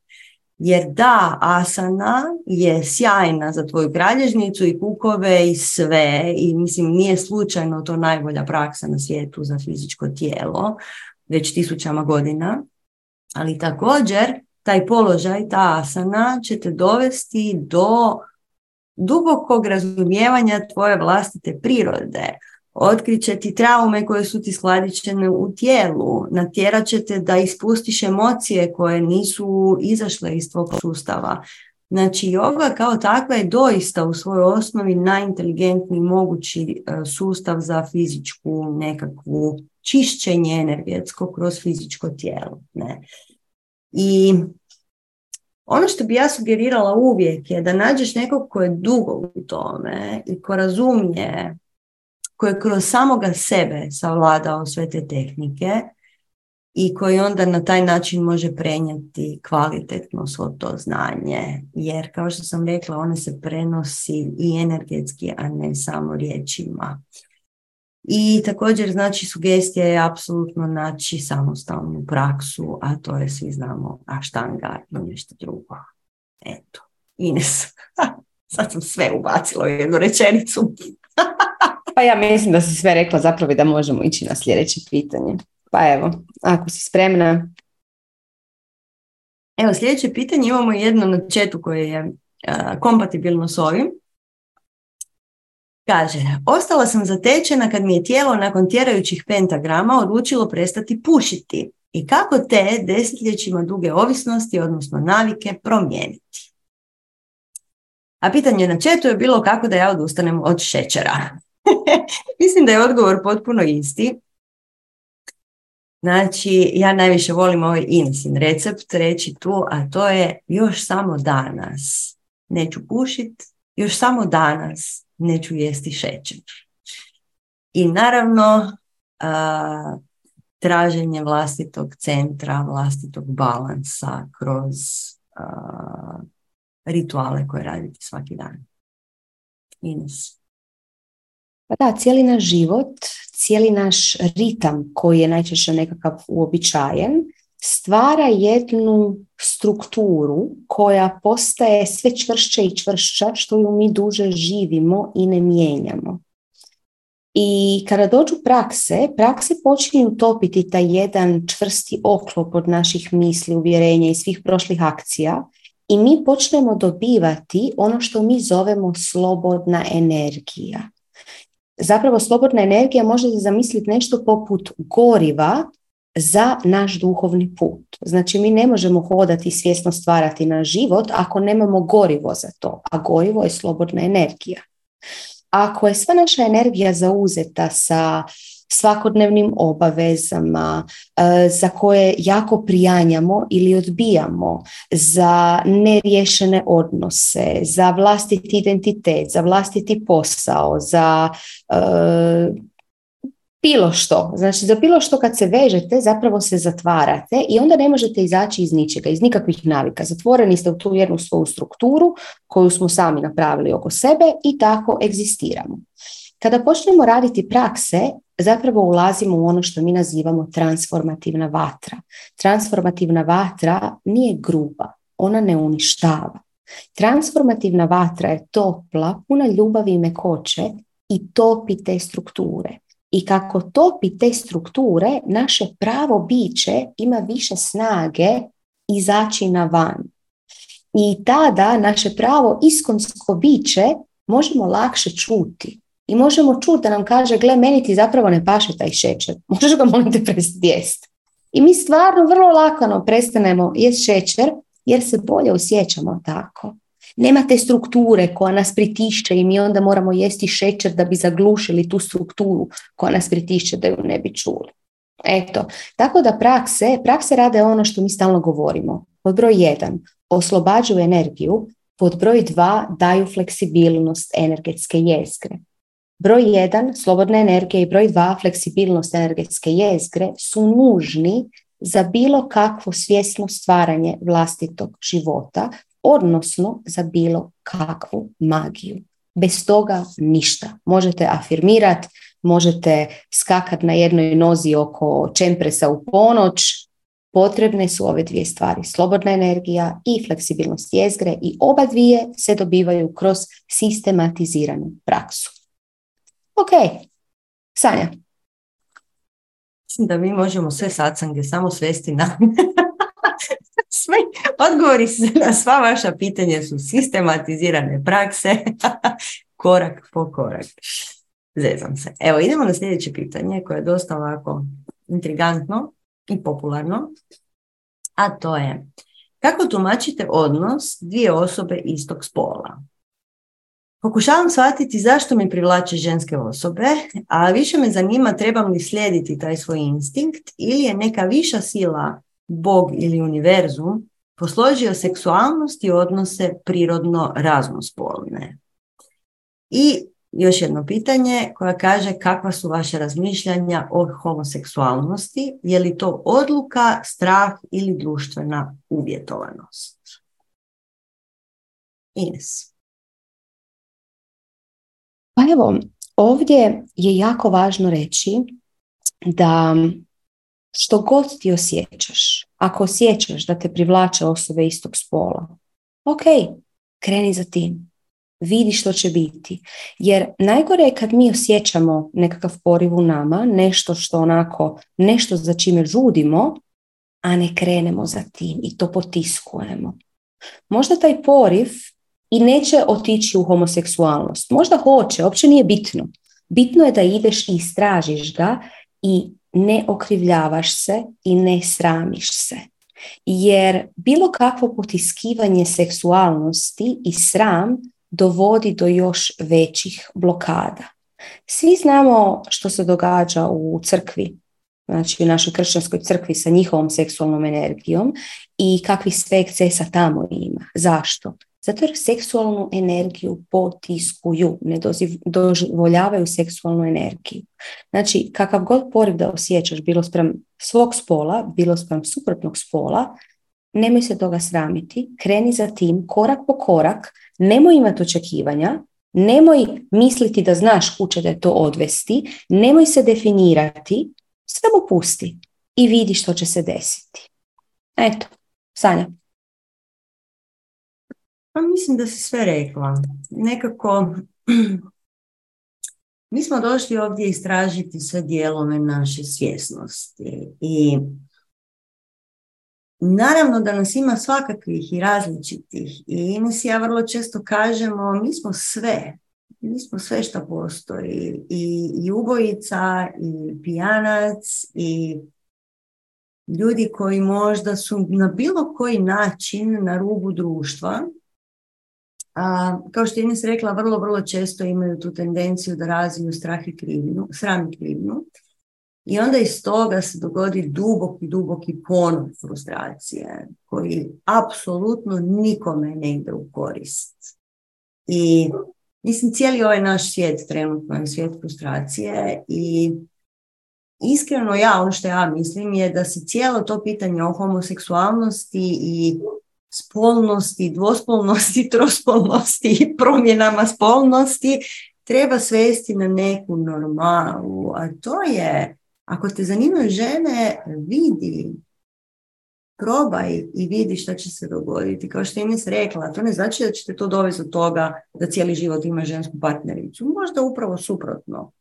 Jer da, asana je sjajna za tvoju kralježnicu i kukove i sve. I mislim nije slučajno to najbolja praksa na svijetu za fizičko tijelo već tisućama godina, ali također taj položaj, ta asana će te dovesti do dubokog razumijevanja tvoje vlastite prirode, Otkriće ti traume koje su ti skladičene u tijelu, natjerat će te da ispustiš emocije koje nisu izašle iz tvog sustava. Znači, yoga kao takva je doista u svojoj osnovi najinteligentniji mogući e, sustav za fizičku nekakvu čišćenje energetsko kroz fizičko tijelo. Ne? I ono što bi ja sugerirala uvijek je da nađeš nekog ko je dugo u tome i ko razumije koji je kroz samoga sebe savladao sve te tehnike i koji onda na taj način može prenijeti kvalitetno svo to znanje. Jer kao što sam rekla, one se prenosi i energetski, a ne samo riječima. I također znači sugestija je apsolutno naći samostalnu praksu, a to je svi znamo aštanga i nešto drugo. Eto, Ines, [laughs] sad sam sve ubacila u jednu rečenicu. [laughs] Pa ja mislim da si sve rekla zapravo da možemo ići na sljedeće pitanje. Pa evo, ako si spremna. Evo, sljedeće pitanje imamo jedno na četu koje je kompatibilno s ovim. Kaže, ostala sam zatečena kad mi je tijelo nakon tjerajućih pentagrama odlučilo prestati pušiti i kako te desetljećima duge ovisnosti, odnosno navike, promijeniti. A pitanje na četu je bilo kako da ja odustanem od šećera. [laughs] Mislim da je odgovor potpuno isti. Znači, ja najviše volim ovaj Inesin recept reći tu, a to je još samo danas neću pušit, još samo danas neću jesti šećer. I naravno, traženje vlastitog centra, vlastitog balansa kroz rituale koje radite svaki dan. Ines. Pa da, cijeli naš život, cijeli naš ritam koji je najčešće nekakav uobičajen, stvara jednu strukturu koja postaje sve čvršća i čvršća što ju mi duže živimo i ne mijenjamo. I kada dođu prakse, prakse počinju topiti taj jedan čvrsti oklop od naših misli, uvjerenja i svih prošlih akcija i mi počnemo dobivati ono što mi zovemo slobodna energija. Zapravo slobodna energija možete zamisliti nešto poput goriva za naš duhovni put. Znači mi ne možemo hodati svjesno stvarati na život ako nemamo gorivo za to, a gorivo je slobodna energija. Ako je sva naša energija zauzeta sa svakodnevnim obavezama e, za koje jako prijanjamo ili odbijamo, za neriješene odnose, za vlastiti identitet, za vlastiti posao, za e, bilo što. Znači za bilo što kad se vežete zapravo se zatvarate i onda ne možete izaći iz ničega, iz nikakvih navika. Zatvoreni ste u tu jednu svoju strukturu koju smo sami napravili oko sebe i tako egzistiramo. Kada počnemo raditi prakse, zapravo ulazimo u ono što mi nazivamo transformativna vatra. Transformativna vatra nije gruba, ona ne uništava. Transformativna vatra je topla, puna ljubavi i mekoće i topi te strukture i kako topi te strukture, naše pravo biće ima više snage izaći na van. I tada naše pravo iskonsko biće možemo lakše čuti. I možemo čuti da nam kaže, gle, meni ti zapravo ne paše taj šećer. [laughs] Možeš ga molim te prestati jesti. I mi stvarno vrlo lakano prestanemo jesti šećer jer se bolje osjećamo tako. Nema te strukture koja nas pritišće i mi onda moramo jesti šećer da bi zaglušili tu strukturu koja nas pritišće da ju ne bi čuli. Eto, tako da prakse, prakse rade ono što mi stalno govorimo. Pod broj jedan, oslobađaju energiju, pod broj dva, daju fleksibilnost energetske jezgre. Broj jedan, slobodna energija i broj dva, fleksibilnost energetske jezgre su nužni za bilo kakvo svjesno stvaranje vlastitog života odnosno za bilo kakvu magiju. Bez toga ništa. Možete afirmirati, možete skakati na jednoj nozi oko čempresa u ponoć, potrebne su ove dvije stvari, slobodna energija i fleksibilnost jezgre i oba dvije se dobivaju kroz sistematiziranu praksu. Ok, Sanja. Mislim da mi možemo sve sacange samo svesti na [laughs] Sve, odgovori na sva vaša pitanja su sistematizirane prakse, [laughs] korak po korak. Zezam se. Evo, idemo na sljedeće pitanje koje je dosta ovako intrigantno i popularno, a to je kako tumačite odnos dvije osobe istog spola? Pokušavam shvatiti zašto mi privlače ženske osobe, a više me zanima trebam li slijediti taj svoj instinkt ili je neka viša sila Bog ili univerzum posložio seksualnost i odnose prirodno raznospolne. I još jedno pitanje koja kaže kakva su vaše razmišljanja o homoseksualnosti, je li to odluka, strah ili društvena uvjetovanost? Ines. Pa evo, ovdje je jako važno reći da što god ti osjećaš, ako osjećaš da te privlače osobe istog spola, ok, kreni za tim. vidi što će biti. Jer najgore je kad mi osjećamo nekakav poriv u nama, nešto što onako, nešto za čime žudimo, a ne krenemo za tim i to potiskujemo. Možda taj poriv i neće otići u homoseksualnost. Možda hoće, uopće nije bitno. Bitno je da ideš i istražiš ga i ne okrivljavaš se i ne sramiš se. Jer bilo kakvo potiskivanje seksualnosti i sram dovodi do još većih blokada. Svi znamo što se događa u crkvi, znači u našoj kršćanskoj crkvi sa njihovom seksualnom energijom i kakvi sve ekscesa tamo ima. Zašto? Zato jer seksualnu energiju potiskuju, ne dozvoljavaju seksualnu energiju. Znači, kakav god poriv da osjećaš, bilo sprem svog spola, bilo sprem suprotnog spola, nemoj se toga sramiti, kreni za tim korak po korak, nemoj imati očekivanja, nemoj misliti da znaš kuće da je to odvesti, nemoj se definirati, samo pusti i vidi što će se desiti. Eto, Sanja. Pa mislim da si sve rekla. Nekako [clears throat] mi smo došli ovdje istražiti sve dijelove naše svjesnosti i Naravno da nas ima svakakvih i različitih i mi si ja vrlo često kažemo mi smo sve, mi smo sve što postoji i, i ubojica i pijanac i ljudi koji možda su na bilo koji način na rubu društva kao što je Ines rekla, vrlo, vrlo često imaju tu tendenciju da razviju strah i krivnju, sram i krivnju. I onda iz toga se dogodi duboki, duboki ponor frustracije koji apsolutno nikome ne ide u korist. I mislim, cijeli ovaj naš svijet trenutno je svijet frustracije i iskreno ja, ono što ja mislim je da se cijelo to pitanje o homoseksualnosti i spolnosti, dvospolnosti, [laughs] trospolnosti i promjenama spolnosti treba svesti na neku normalu, a to je ako te zanimaju žene, vidi, probaj i vidi što će se dogoditi. Kao što je Ines rekla, to ne znači da ćete to dovesti do toga da cijeli život ima žensku partnericu. Možda upravo suprotno.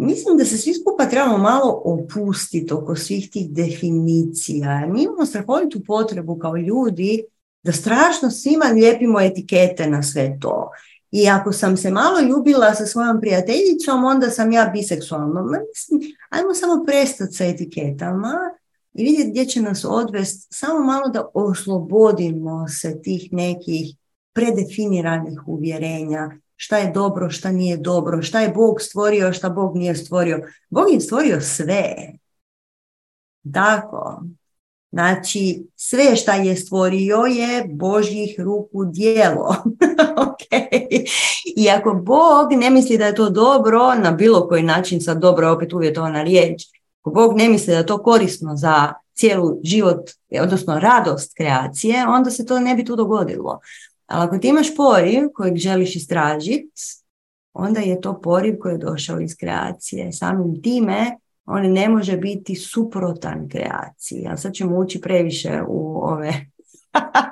Mislim da se svi skupa trebamo malo opustiti oko svih tih definicija. Mi imamo strahovitu potrebu kao ljudi da strašno svima lijepimo etikete na sve to. I ako sam se malo ljubila sa svojom prijateljicom, onda sam ja biseksualna. Mislim, ajmo samo prestati sa etiketama i vidjeti gdje će nas odvesti. Samo malo da oslobodimo se tih nekih predefiniranih uvjerenja šta je dobro, šta nije dobro, šta je Bog stvorio, šta Bog nije stvorio. Bog je stvorio sve. Tako. Znači, sve šta je stvorio je Božjih ruku dijelo. [laughs] okay. I ako Bog ne misli da je to dobro, na bilo koji način, sad dobro je opet uvjetovana riječ, ako Bog ne misli da je to korisno za cijelu život, odnosno radost kreacije, onda se to ne bi tu dogodilo. Ali ako ti imaš poriv kojeg želiš istražiti, onda je to poriv koji je došao iz kreacije. Samim time on ne može biti suprotan kreaciji. A sad ćemo ući previše u ove,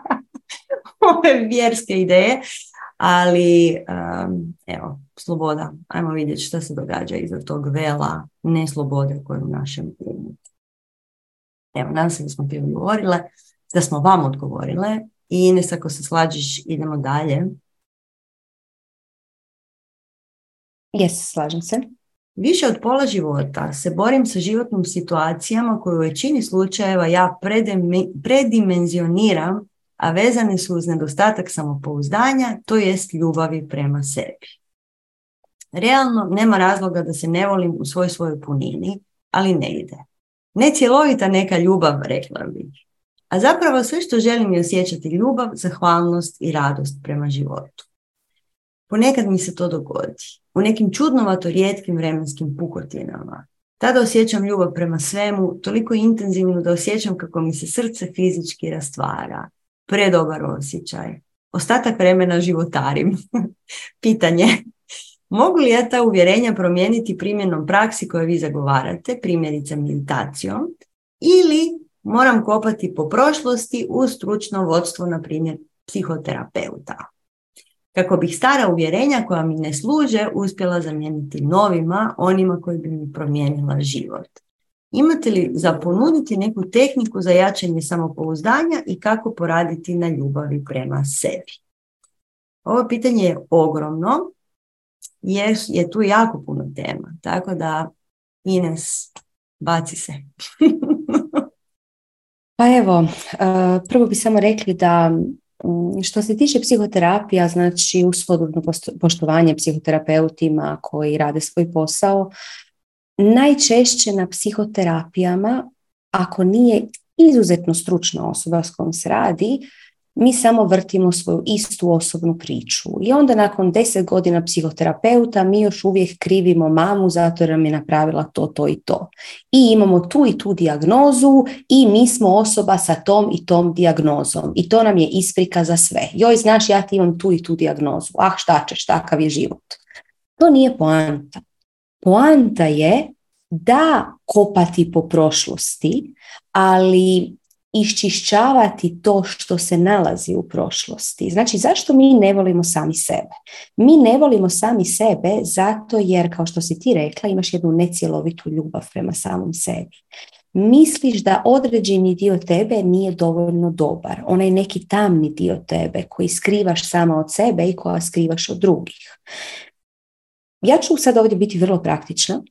[laughs] ove vjerske ideje, ali um, evo, sloboda. Ajmo vidjeti što se događa iza tog vela neslobode koje je u našem umu. Evo, nadam se da smo ti odgovorile, da smo vam odgovorile i Ines, ako se slađeš, idemo dalje. Jes, slažem se. Više od pola života se borim sa životnim situacijama koje u većini slučajeva ja predimenzioniram, a vezane su uz nedostatak samopouzdanja, to jest ljubavi prema sebi. Realno nema razloga da se ne volim u svoj svojoj punini, ali ne ide. Ne cjelovita neka ljubav, rekla bih. A zapravo sve što želim je osjećati ljubav, zahvalnost i radost prema životu. Ponekad mi se to dogodi. U nekim čudnovato rijetkim vremenskim pukotinama. Tada osjećam ljubav prema svemu, toliko intenzivno da osjećam kako mi se srce fizički rastvara. Predobar osjećaj. Ostatak vremena životarim. [laughs] Pitanje. Mogu li ja ta uvjerenja promijeniti primjenom praksi koje vi zagovarate, primjerice meditacijom, ili moram kopati po prošlosti uz stručno vodstvo, na primjer, psihoterapeuta. kako bih stara uvjerenja koja mi ne služe uspjela zamijeniti novima, onima koji bi mi promijenila život. Imate li za ponuditi neku tehniku za jačanje samopouzdanja i kako poraditi na ljubavi prema sebi? Ovo pitanje je ogromno jer je tu jako puno tema, tako da Ines, baci se. [laughs] pa evo, eh, prvo bi samo rekli da što se tiče psihoterapija, znači uz poštovanje psihoterapeutima koji rade svoj posao, najčešće na psihoterapijama, ako nije izuzetno stručna osoba s kojom se radi, mi samo vrtimo svoju istu osobnu priču. I onda nakon deset godina psihoterapeuta mi još uvijek krivimo mamu zato jer nam je napravila to, to i to. I imamo tu i tu dijagnozu i mi smo osoba sa tom i tom dijagnozom. I to nam je isprika za sve. Joj, znaš, ja ti imam tu i tu dijagnozu. Ah, šta ćeš, takav je život. To nije poanta. Poanta je da kopati po prošlosti, ali iščišćavati to što se nalazi u prošlosti. Znači, zašto mi ne volimo sami sebe? Mi ne volimo sami sebe zato jer, kao što si ti rekla, imaš jednu necjelovitu ljubav prema samom sebi. Misliš da određeni dio tebe nije dovoljno dobar. Onaj neki tamni dio tebe koji skrivaš sama od sebe i koja skrivaš od drugih. Ja ću sad ovdje biti vrlo praktična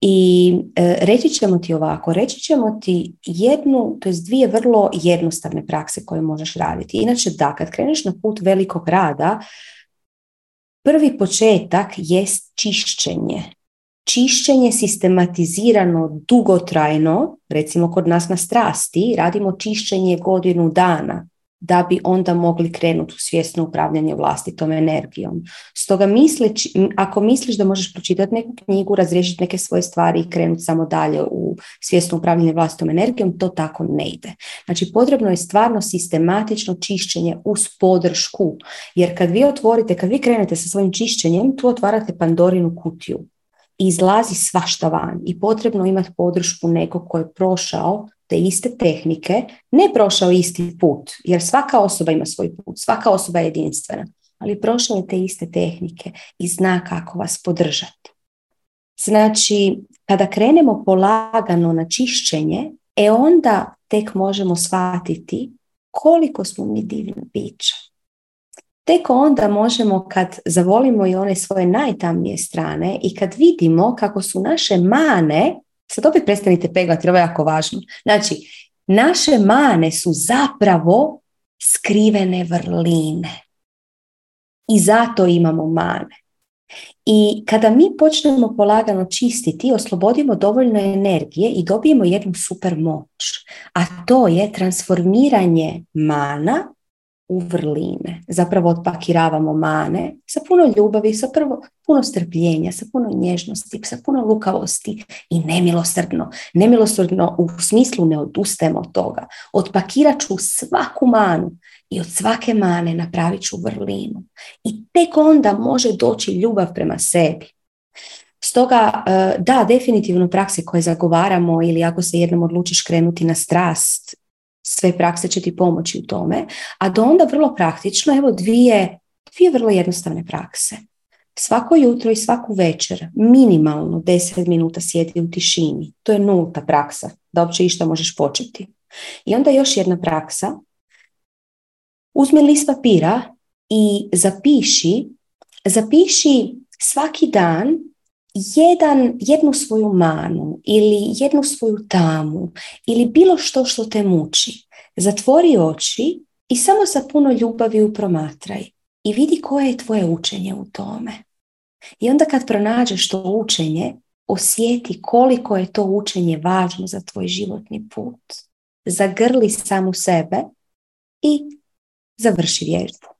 i e, reći ćemo ti ovako, reći ćemo ti jednu, to je dvije vrlo jednostavne prakse koje možeš raditi. Inače da, kad kreneš na put velikog rada, prvi početak jest čišćenje. Čišćenje sistematizirano, dugotrajno, recimo kod nas na strasti, radimo čišćenje godinu dana da bi onda mogli krenuti u svjesno upravljanje vlastitom energijom. Stoga mislić, ako misliš da možeš pročitati neku knjigu, razriješiti neke svoje stvari i krenuti samo dalje u svjesno upravljanje vlastitom energijom, to tako ne ide. Znači potrebno je stvarno sistematično čišćenje uz podršku, jer kad vi otvorite, kad vi krenete sa svojim čišćenjem, tu otvarate Pandorinu kutiju izlazi svašta van i potrebno imati podršku nekog ko je prošao te iste tehnike, ne prošao isti put, jer svaka osoba ima svoj put, svaka osoba je jedinstvena, ali prošao je te iste tehnike i zna kako vas podržati. Znači, kada krenemo polagano na čišćenje, e onda tek možemo shvatiti koliko smo mi divni bića. Tek onda možemo kad zavolimo i one svoje najtamnije strane i kad vidimo kako su naše mane Sad opet prestanite peglati, ovo je jako važno. Znači, naše mane su zapravo skrivene vrline. I zato imamo mane. I kada mi počnemo polagano čistiti, oslobodimo dovoljno energije i dobijemo jednu super moć. A to je transformiranje mana u vrline. Zapravo otpakiravamo mane sa puno ljubavi, sa prvo, puno strpljenja, sa puno nježnosti, sa puno lukavosti i nemilosrdno. Nemilosrdno u smislu ne odustajemo od toga. Otpakirat ću svaku manu i od svake mane napravit ću vrlinu. I tek onda može doći ljubav prema sebi. Stoga, e, da, definitivno prakse koje zagovaramo ili ako se jednom odlučiš krenuti na strast sve prakse će ti pomoći u tome, a do onda vrlo praktično, evo dvije, dvije vrlo jednostavne prakse. Svako jutro i svaku večer minimalno 10 minuta sjedi u tišini. To je nulta praksa, da uopće išta možeš početi. I onda još jedna praksa. Uzmi list papira i zapiši, zapiši svaki dan jedan, jednu svoju manu ili jednu svoju tamu ili bilo što što te muči. Zatvori oči i samo sa puno ljubavi u promatraj i vidi koje je tvoje učenje u tome. I onda kad pronađeš to učenje, osjeti koliko je to učenje važno za tvoj životni put. Zagrli samu sebe i završi vježbu.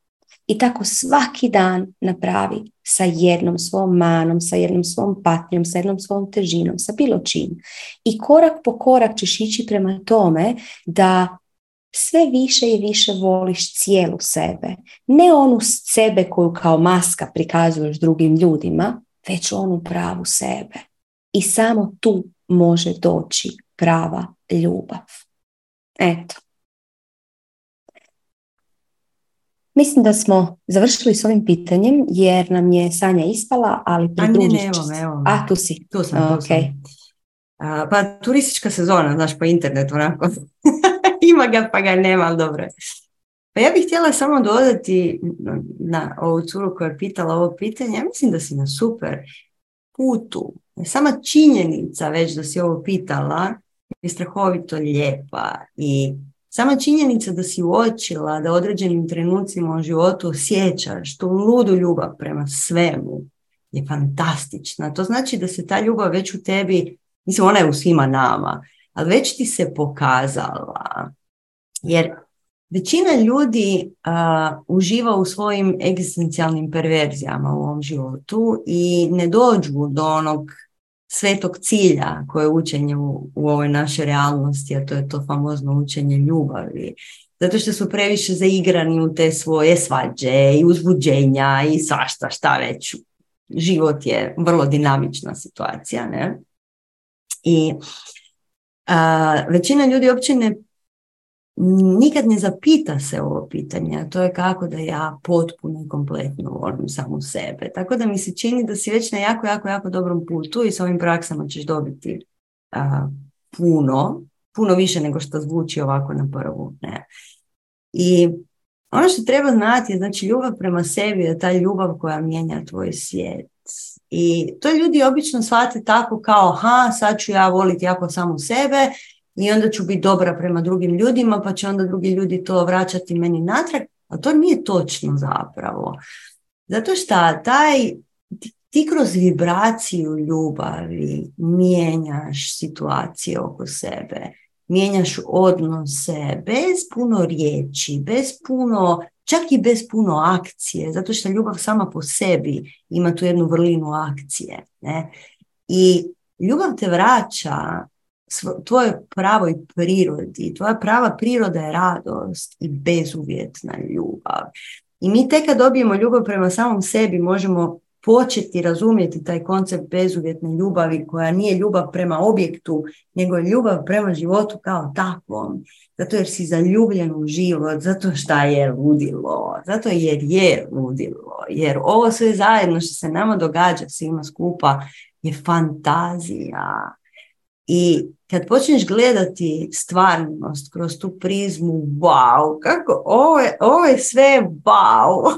I tako svaki dan napravi sa jednom svom manom, sa jednom svom patnjom, sa jednom svom težinom, sa bilo čim. I korak po korak ćeš ići prema tome da sve više i više voliš cijelu sebe. Ne onu sebe koju kao maska prikazuješ drugim ljudima, već onu pravu sebe. I samo tu može doći prava ljubav. Eto. Mislim da smo završili s ovim pitanjem jer nam je Sanja ispala, ali pridružit će se. A, tu si. Tu sam, tu sam. pa turistička sezona, znaš, po internetu, onako. [laughs] Ima ga, pa ga nema, ali dobro. Pa ja bih htjela samo dodati na ovu curu koja je pitala ovo pitanje. Ja mislim da si na super putu. Sama činjenica već da si ovo pitala je strahovito lijepa i sama činjenica da si uočila da određenim trenucima u životu osjećaš tu ludu ljubav prema svemu je fantastična. To znači da se ta ljubav već u tebi, mislim ona je u svima nama, ali već ti se pokazala. Jer većina ljudi uživa u svojim egzistencijalnim perverzijama u ovom životu i ne dođu do onog svetog cilja koje je učenje u, u ovoj našoj realnosti, a to je to famozno učenje ljubavi. Zato što su previše zaigrani u te svoje svađe i uzbuđenja i svašta šta već. Život je vrlo dinamična situacija. Ne? I a, većina ljudi uopće ne nikad ne zapita se ovo pitanje, a to je kako da ja potpuno i kompletno volim samu sebe. Tako da mi se čini da si već na jako, jako, jako dobrom putu i s ovim praksama ćeš dobiti puno, puno više nego što zvuči ovako na prvu. Ne. I ono što treba znati je, znači, ljubav prema sebi je ta ljubav koja mijenja tvoj svijet. I to ljudi obično shvate tako kao, ha, sad ću ja voliti jako samo sebe i onda ću biti dobra prema drugim ljudima, pa će onda drugi ljudi to vraćati meni natrag, a to nije točno zapravo. Zato što taj, ti, kroz vibraciju ljubavi mijenjaš situacije oko sebe, mijenjaš odnose bez puno riječi, bez puno, čak i bez puno akcije, zato što ljubav sama po sebi ima tu jednu vrlinu akcije. Ne? I ljubav te vraća tvojoj pravoj prirodi. Tvoja prava priroda je radost i bezuvjetna ljubav. I mi tek kad dobijemo ljubav prema samom sebi možemo početi razumjeti taj koncept bezuvjetne ljubavi koja nije ljubav prema objektu, nego je ljubav prema životu kao takvom. Zato jer si zaljubljen u život, zato što je ludilo, zato jer je ludilo. Jer ovo sve zajedno što se nama događa svima skupa je fantazija. I kad počneš gledati stvarnost kroz tu prizmu, wow, kako, ovo je, ovo je sve wow,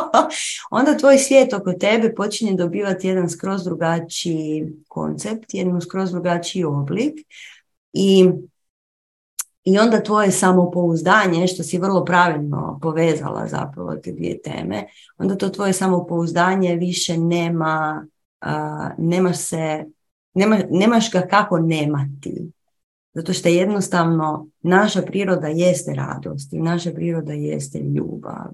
[laughs] onda tvoj svijet oko tebe počinje dobivati jedan skroz drugačiji koncept, jedan skroz drugačiji oblik. I i onda tvoje samopouzdanje, što si vrlo pravilno povezala zapravo te dvije teme, onda to tvoje samopouzdanje više nema, uh, nema se nema, nemaš ga kako nemati. Zato što jednostavno naša priroda jeste radost i naša priroda jeste ljubav.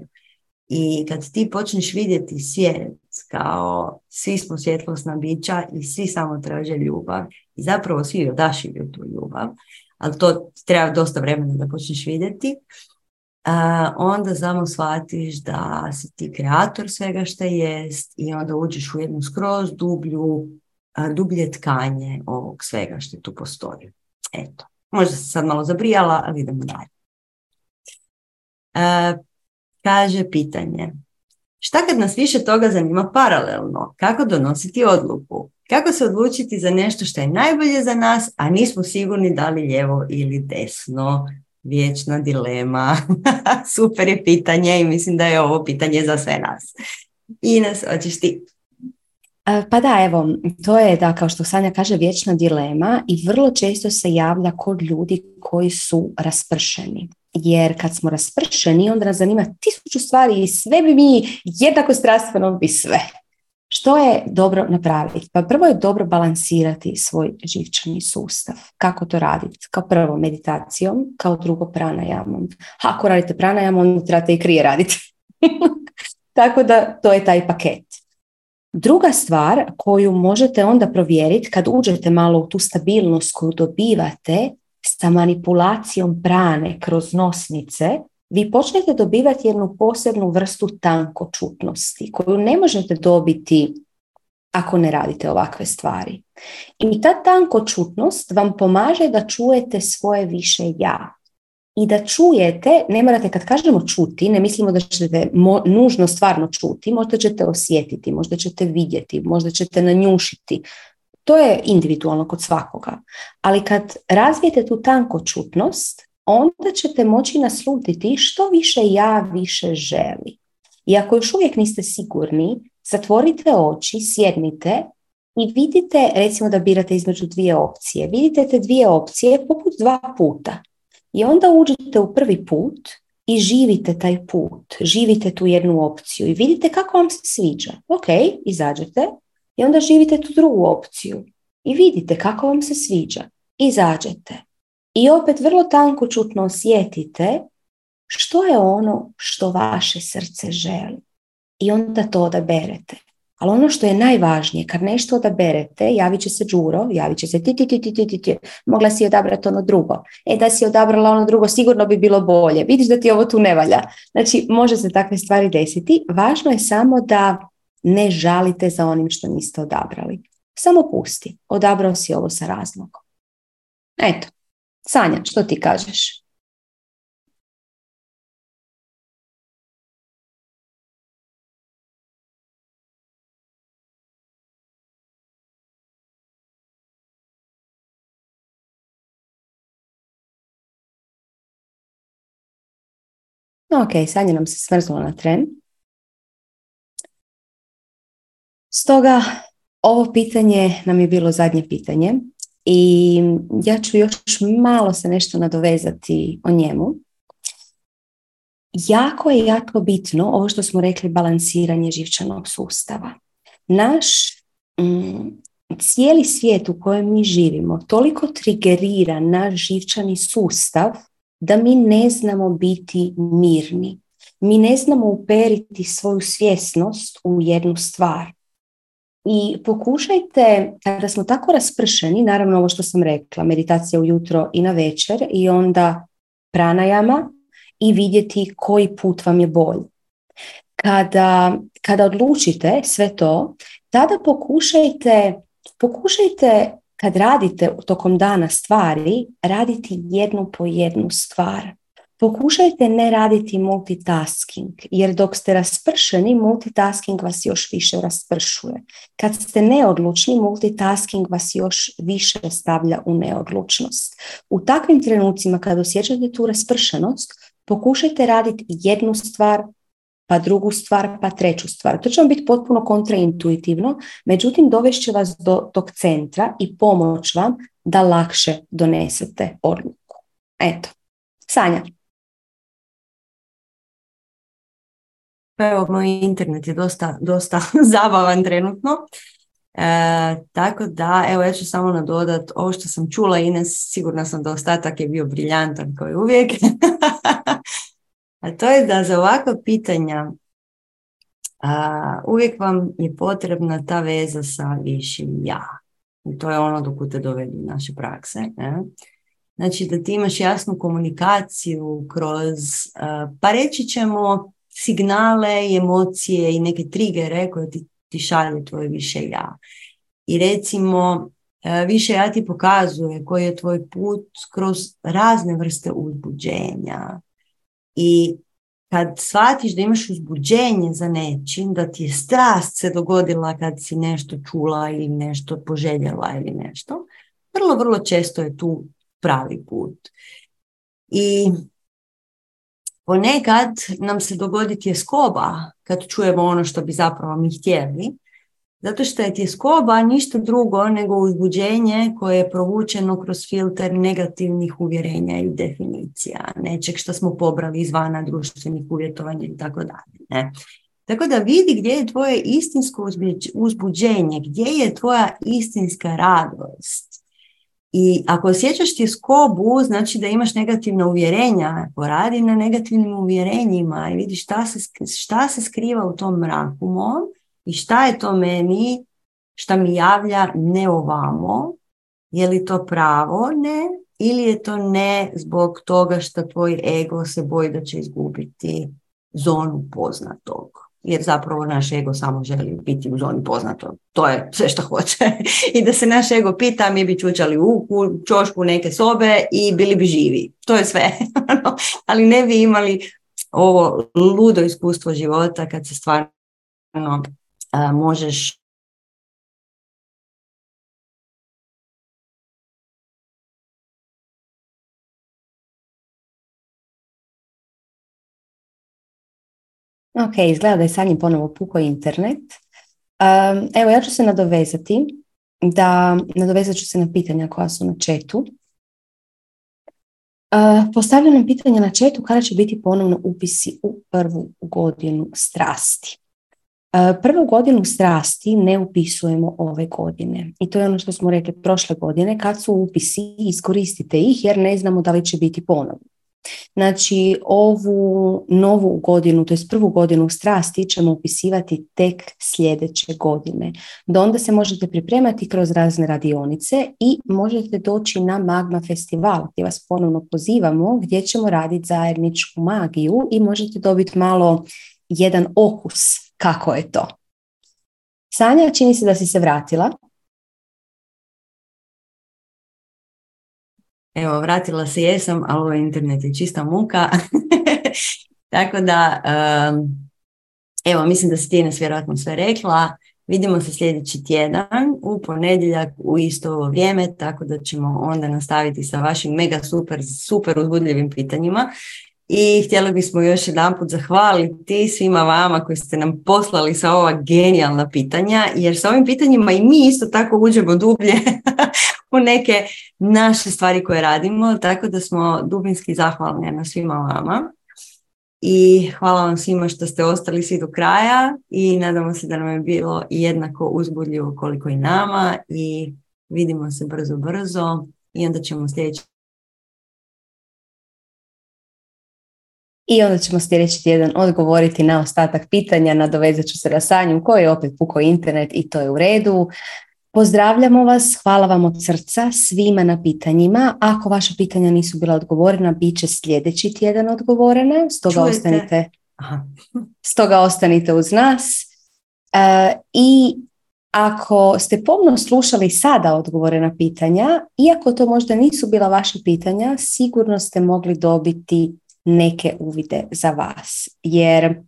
I kad ti počneš vidjeti svijet kao svi smo svjetlosna bića i svi samo traže ljubav i zapravo svi odašilju tu ljubav, ali to treba dosta vremena da počneš vidjeti, onda samo shvatiš da si ti kreator svega što jest i onda uđeš u jednu skroz dublju dublje tkanje ovog svega što tu postoji. Eto, možda se sad malo zabrijala, ali idemo dalje. E, kaže pitanje. Šta kad nas više toga zanima paralelno? Kako donositi odluku? Kako se odlučiti za nešto što je najbolje za nas, a nismo sigurni da li lijevo ili desno? Vječna dilema. [laughs] Super je pitanje i mislim da je ovo pitanje za sve nas. Ines, hoćeš ti? Pa da, evo, to je da, kao što Sanja kaže, vječna dilema i vrlo često se javlja kod ljudi koji su raspršeni. Jer kad smo raspršeni, onda nas zanima tisuću stvari i sve bi mi jednako strastveno bi sve. Što je dobro napraviti? Pa prvo je dobro balansirati svoj živčani sustav. Kako to raditi? Kao prvo meditacijom, kao drugo pranajamom. Ako radite pranajamom, onda trebate i krije raditi. [laughs] Tako da to je taj paket. Druga stvar koju možete onda provjeriti kad uđete malo u tu stabilnost koju dobivate sa manipulacijom prane kroz nosnice, vi počnete dobivati jednu posebnu vrstu tankočutnosti koju ne možete dobiti ako ne radite ovakve stvari. I ta tankočutnost vam pomaže da čujete svoje više ja. I da čujete, ne morate kad kažemo čuti, ne mislimo da ćete nužno stvarno čuti, možda ćete osjetiti, možda ćete vidjeti, možda ćete nanjušiti. To je individualno kod svakoga. Ali kad razvijete tu čutnost, onda ćete moći naslutiti što više ja više želi. I ako još uvijek niste sigurni, zatvorite oči, sjednite i vidite, recimo da birate između dvije opcije. Vidite te dvije opcije poput dva puta. I onda uđete u prvi put i živite taj put, živite tu jednu opciju i vidite kako vam se sviđa. Ok, izađete i onda živite tu drugu opciju i vidite kako vam se sviđa. Izađete. I opet vrlo tanko čutno osjetite što je ono što vaše srce želi. I onda to odaberete. Ali ono što je najvažnije, kad nešto odaberete, javit će se džuro, javit će se ti, ti, ti, ti, ti, ti, mogla si odabrati ono drugo. E da si odabrala ono drugo, sigurno bi bilo bolje. Vidiš da ti ovo tu ne valja. Znači, može se takve stvari desiti. Važno je samo da ne žalite za onim što niste odabrali. Samo pusti. Odabrao si ovo sa razlogom. Eto. Sanja, što ti kažeš? Ok, Sanja nam se smrznula na tren. Stoga, ovo pitanje nam je bilo zadnje pitanje i ja ću još malo se nešto nadovezati o njemu. Jako je jako bitno ovo što smo rekli balansiranje živčanog sustava. Naš mm, cijeli svijet u kojem mi živimo toliko trigerira naš živčani sustav da mi ne znamo biti mirni. Mi ne znamo uperiti svoju svjesnost u jednu stvar. I pokušajte, kada smo tako raspršeni, naravno ovo što sam rekla, meditacija ujutro i na večer i onda pranajama i vidjeti koji put vam je bolji. Kada, kada odlučite sve to, tada pokušajte, pokušajte kad radite tokom dana stvari, raditi jednu po jednu stvar. Pokušajte ne raditi multitasking, jer dok ste raspršeni, multitasking vas još više raspršuje. Kad ste neodlučni, multitasking vas još više stavlja u neodlučnost. U takvim trenucima kad osjećate tu raspršenost, pokušajte raditi jednu stvar pa drugu stvar, pa treću stvar. To će vam biti potpuno kontraintuitivno, međutim dovešće vas do tog centra i pomoć vam da lakše donesete odluku. Eto, Sanja. Pa evo, moj internet je dosta, dosta [laughs] zabavan trenutno. E, tako da, evo ja ću samo nadodat ovo što sam čula Ines, sigurna sam da ostatak je bio briljantan kao i uvijek. [laughs] A to je da za ovakva pitanja a, uvijek vam je potrebna ta veza sa višim ja. I to je ono dok te dovedi naše prakse. Ne? Znači da ti imaš jasnu komunikaciju kroz, pa reći ćemo, signale i emocije i neke trigere koje ti, ti šalje tvoje više ja. I recimo, više ja ti pokazuje koji je tvoj put kroz razne vrste uzbuđenja, i kad shvatiš da imaš uzbuđenje za nečim, da ti je strast se dogodila kad si nešto čula ili nešto poželjela ili nešto, vrlo, vrlo često je tu pravi put. I ponekad nam se dogodi tjeskoba kad čujemo ono što bi zapravo mi htjeli, zato što je tjeskoba ništa drugo nego uzbuđenje koje je provučeno kroz filter negativnih uvjerenja i definicija, nečeg što smo pobrali izvana društvenih uvjetovanja i tako dalje. Tako da vidi gdje je tvoje istinsko uzbuđenje, gdje je tvoja istinska radost. I ako osjećaš tjeskobu, znači da imaš negativna uvjerenja, poradi na negativnim uvjerenjima i vidi šta se, šta se skriva u tom mraku mom i šta je to meni, šta mi javlja ne ovamo, je li to pravo ne, ili je to ne zbog toga što tvoj ego se boji da će izgubiti zonu poznatog. jer zapravo naš ego samo želi biti u zoni poznato. To je sve što hoće. [laughs] I da se naš ego pita, mi bi čučali u čošku neke sobe i bili bi živi. To je sve. [laughs] Ali ne bi imali ovo ludo iskustvo života kad se stvarno možeš Ok, izgleda da je Sanji ponovo puko internet. evo, ja ću se nadovezati da nadovezat ću se na pitanja koja su na četu. Uh, postavljam pitanje na četu kada će biti ponovno upisi u prvu godinu strasti. Prvu godinu strasti ne upisujemo ove godine. I to je ono što smo rekli prošle godine. Kad su upisi, iskoristite ih jer ne znamo da li će biti ponovno. Znači, ovu novu godinu, to je prvu godinu strasti ćemo upisivati tek sljedeće godine. Do onda se možete pripremati kroz razne radionice i možete doći na Magma festival gdje vas ponovno pozivamo, gdje ćemo raditi zajedničku magiju i možete dobiti malo jedan okus kako je to. Sanja, čini se da si se vratila. Evo, vratila se jesam, ali ovaj internet je čista muka. [laughs] Tako da, evo, mislim da si ti nas vjerojatno sve rekla. Vidimo se sljedeći tjedan u ponedjeljak u isto ovo vrijeme, tako da ćemo onda nastaviti sa vašim mega super, super uzbudljivim pitanjima. I htjeli bismo još jedan put zahvaliti svima vama koji ste nam poslali sa ova genijalna pitanja, jer sa ovim pitanjima i mi isto tako uđemo dublje [laughs] u neke naše stvari koje radimo, tako da smo dubinski zahvalni na svima vama. I hvala vam svima što ste ostali svi do kraja i nadamo se da nam je bilo jednako uzbudljivo koliko i nama i vidimo se brzo brzo i onda ćemo sljedeći I onda ćemo sljedeći tjedan odgovoriti na ostatak pitanja, nadovezat ću se na Sanju koji je opet pukao internet i to je u redu. Pozdravljamo vas, hvala vam od srca svima na pitanjima. Ako vaša pitanja nisu bila odgovorena, bit će sljedeći tjedan odgovorena, stoga ostanite, [laughs] stoga ostanite uz nas. E, I ako ste pomno slušali sada odgovore na pitanja, iako to možda nisu bila vaša pitanja, sigurno ste mogli dobiti neke uvide za vas. Jer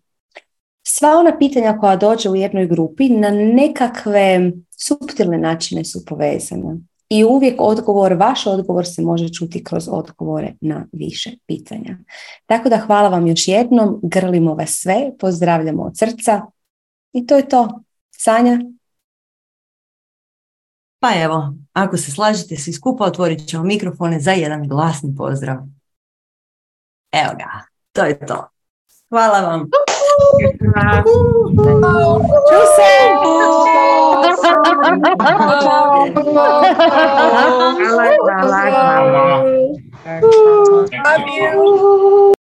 sva ona pitanja koja dođe u jednoj grupi na nekakve suptilne načine su povezane. I uvijek odgovor, vaš odgovor se može čuti kroz odgovore na više pitanja. Tako da hvala vam još jednom, grlimo vas sve, pozdravljamo od srca i to je to. Sanja? Pa evo, ako se slažete svi skupa, otvorit ćemo mikrofone za jedan glasni pozdrav. Evo ga, to je to. Hvala vam. Čuse! Hvala, hvala, hvala. Love you.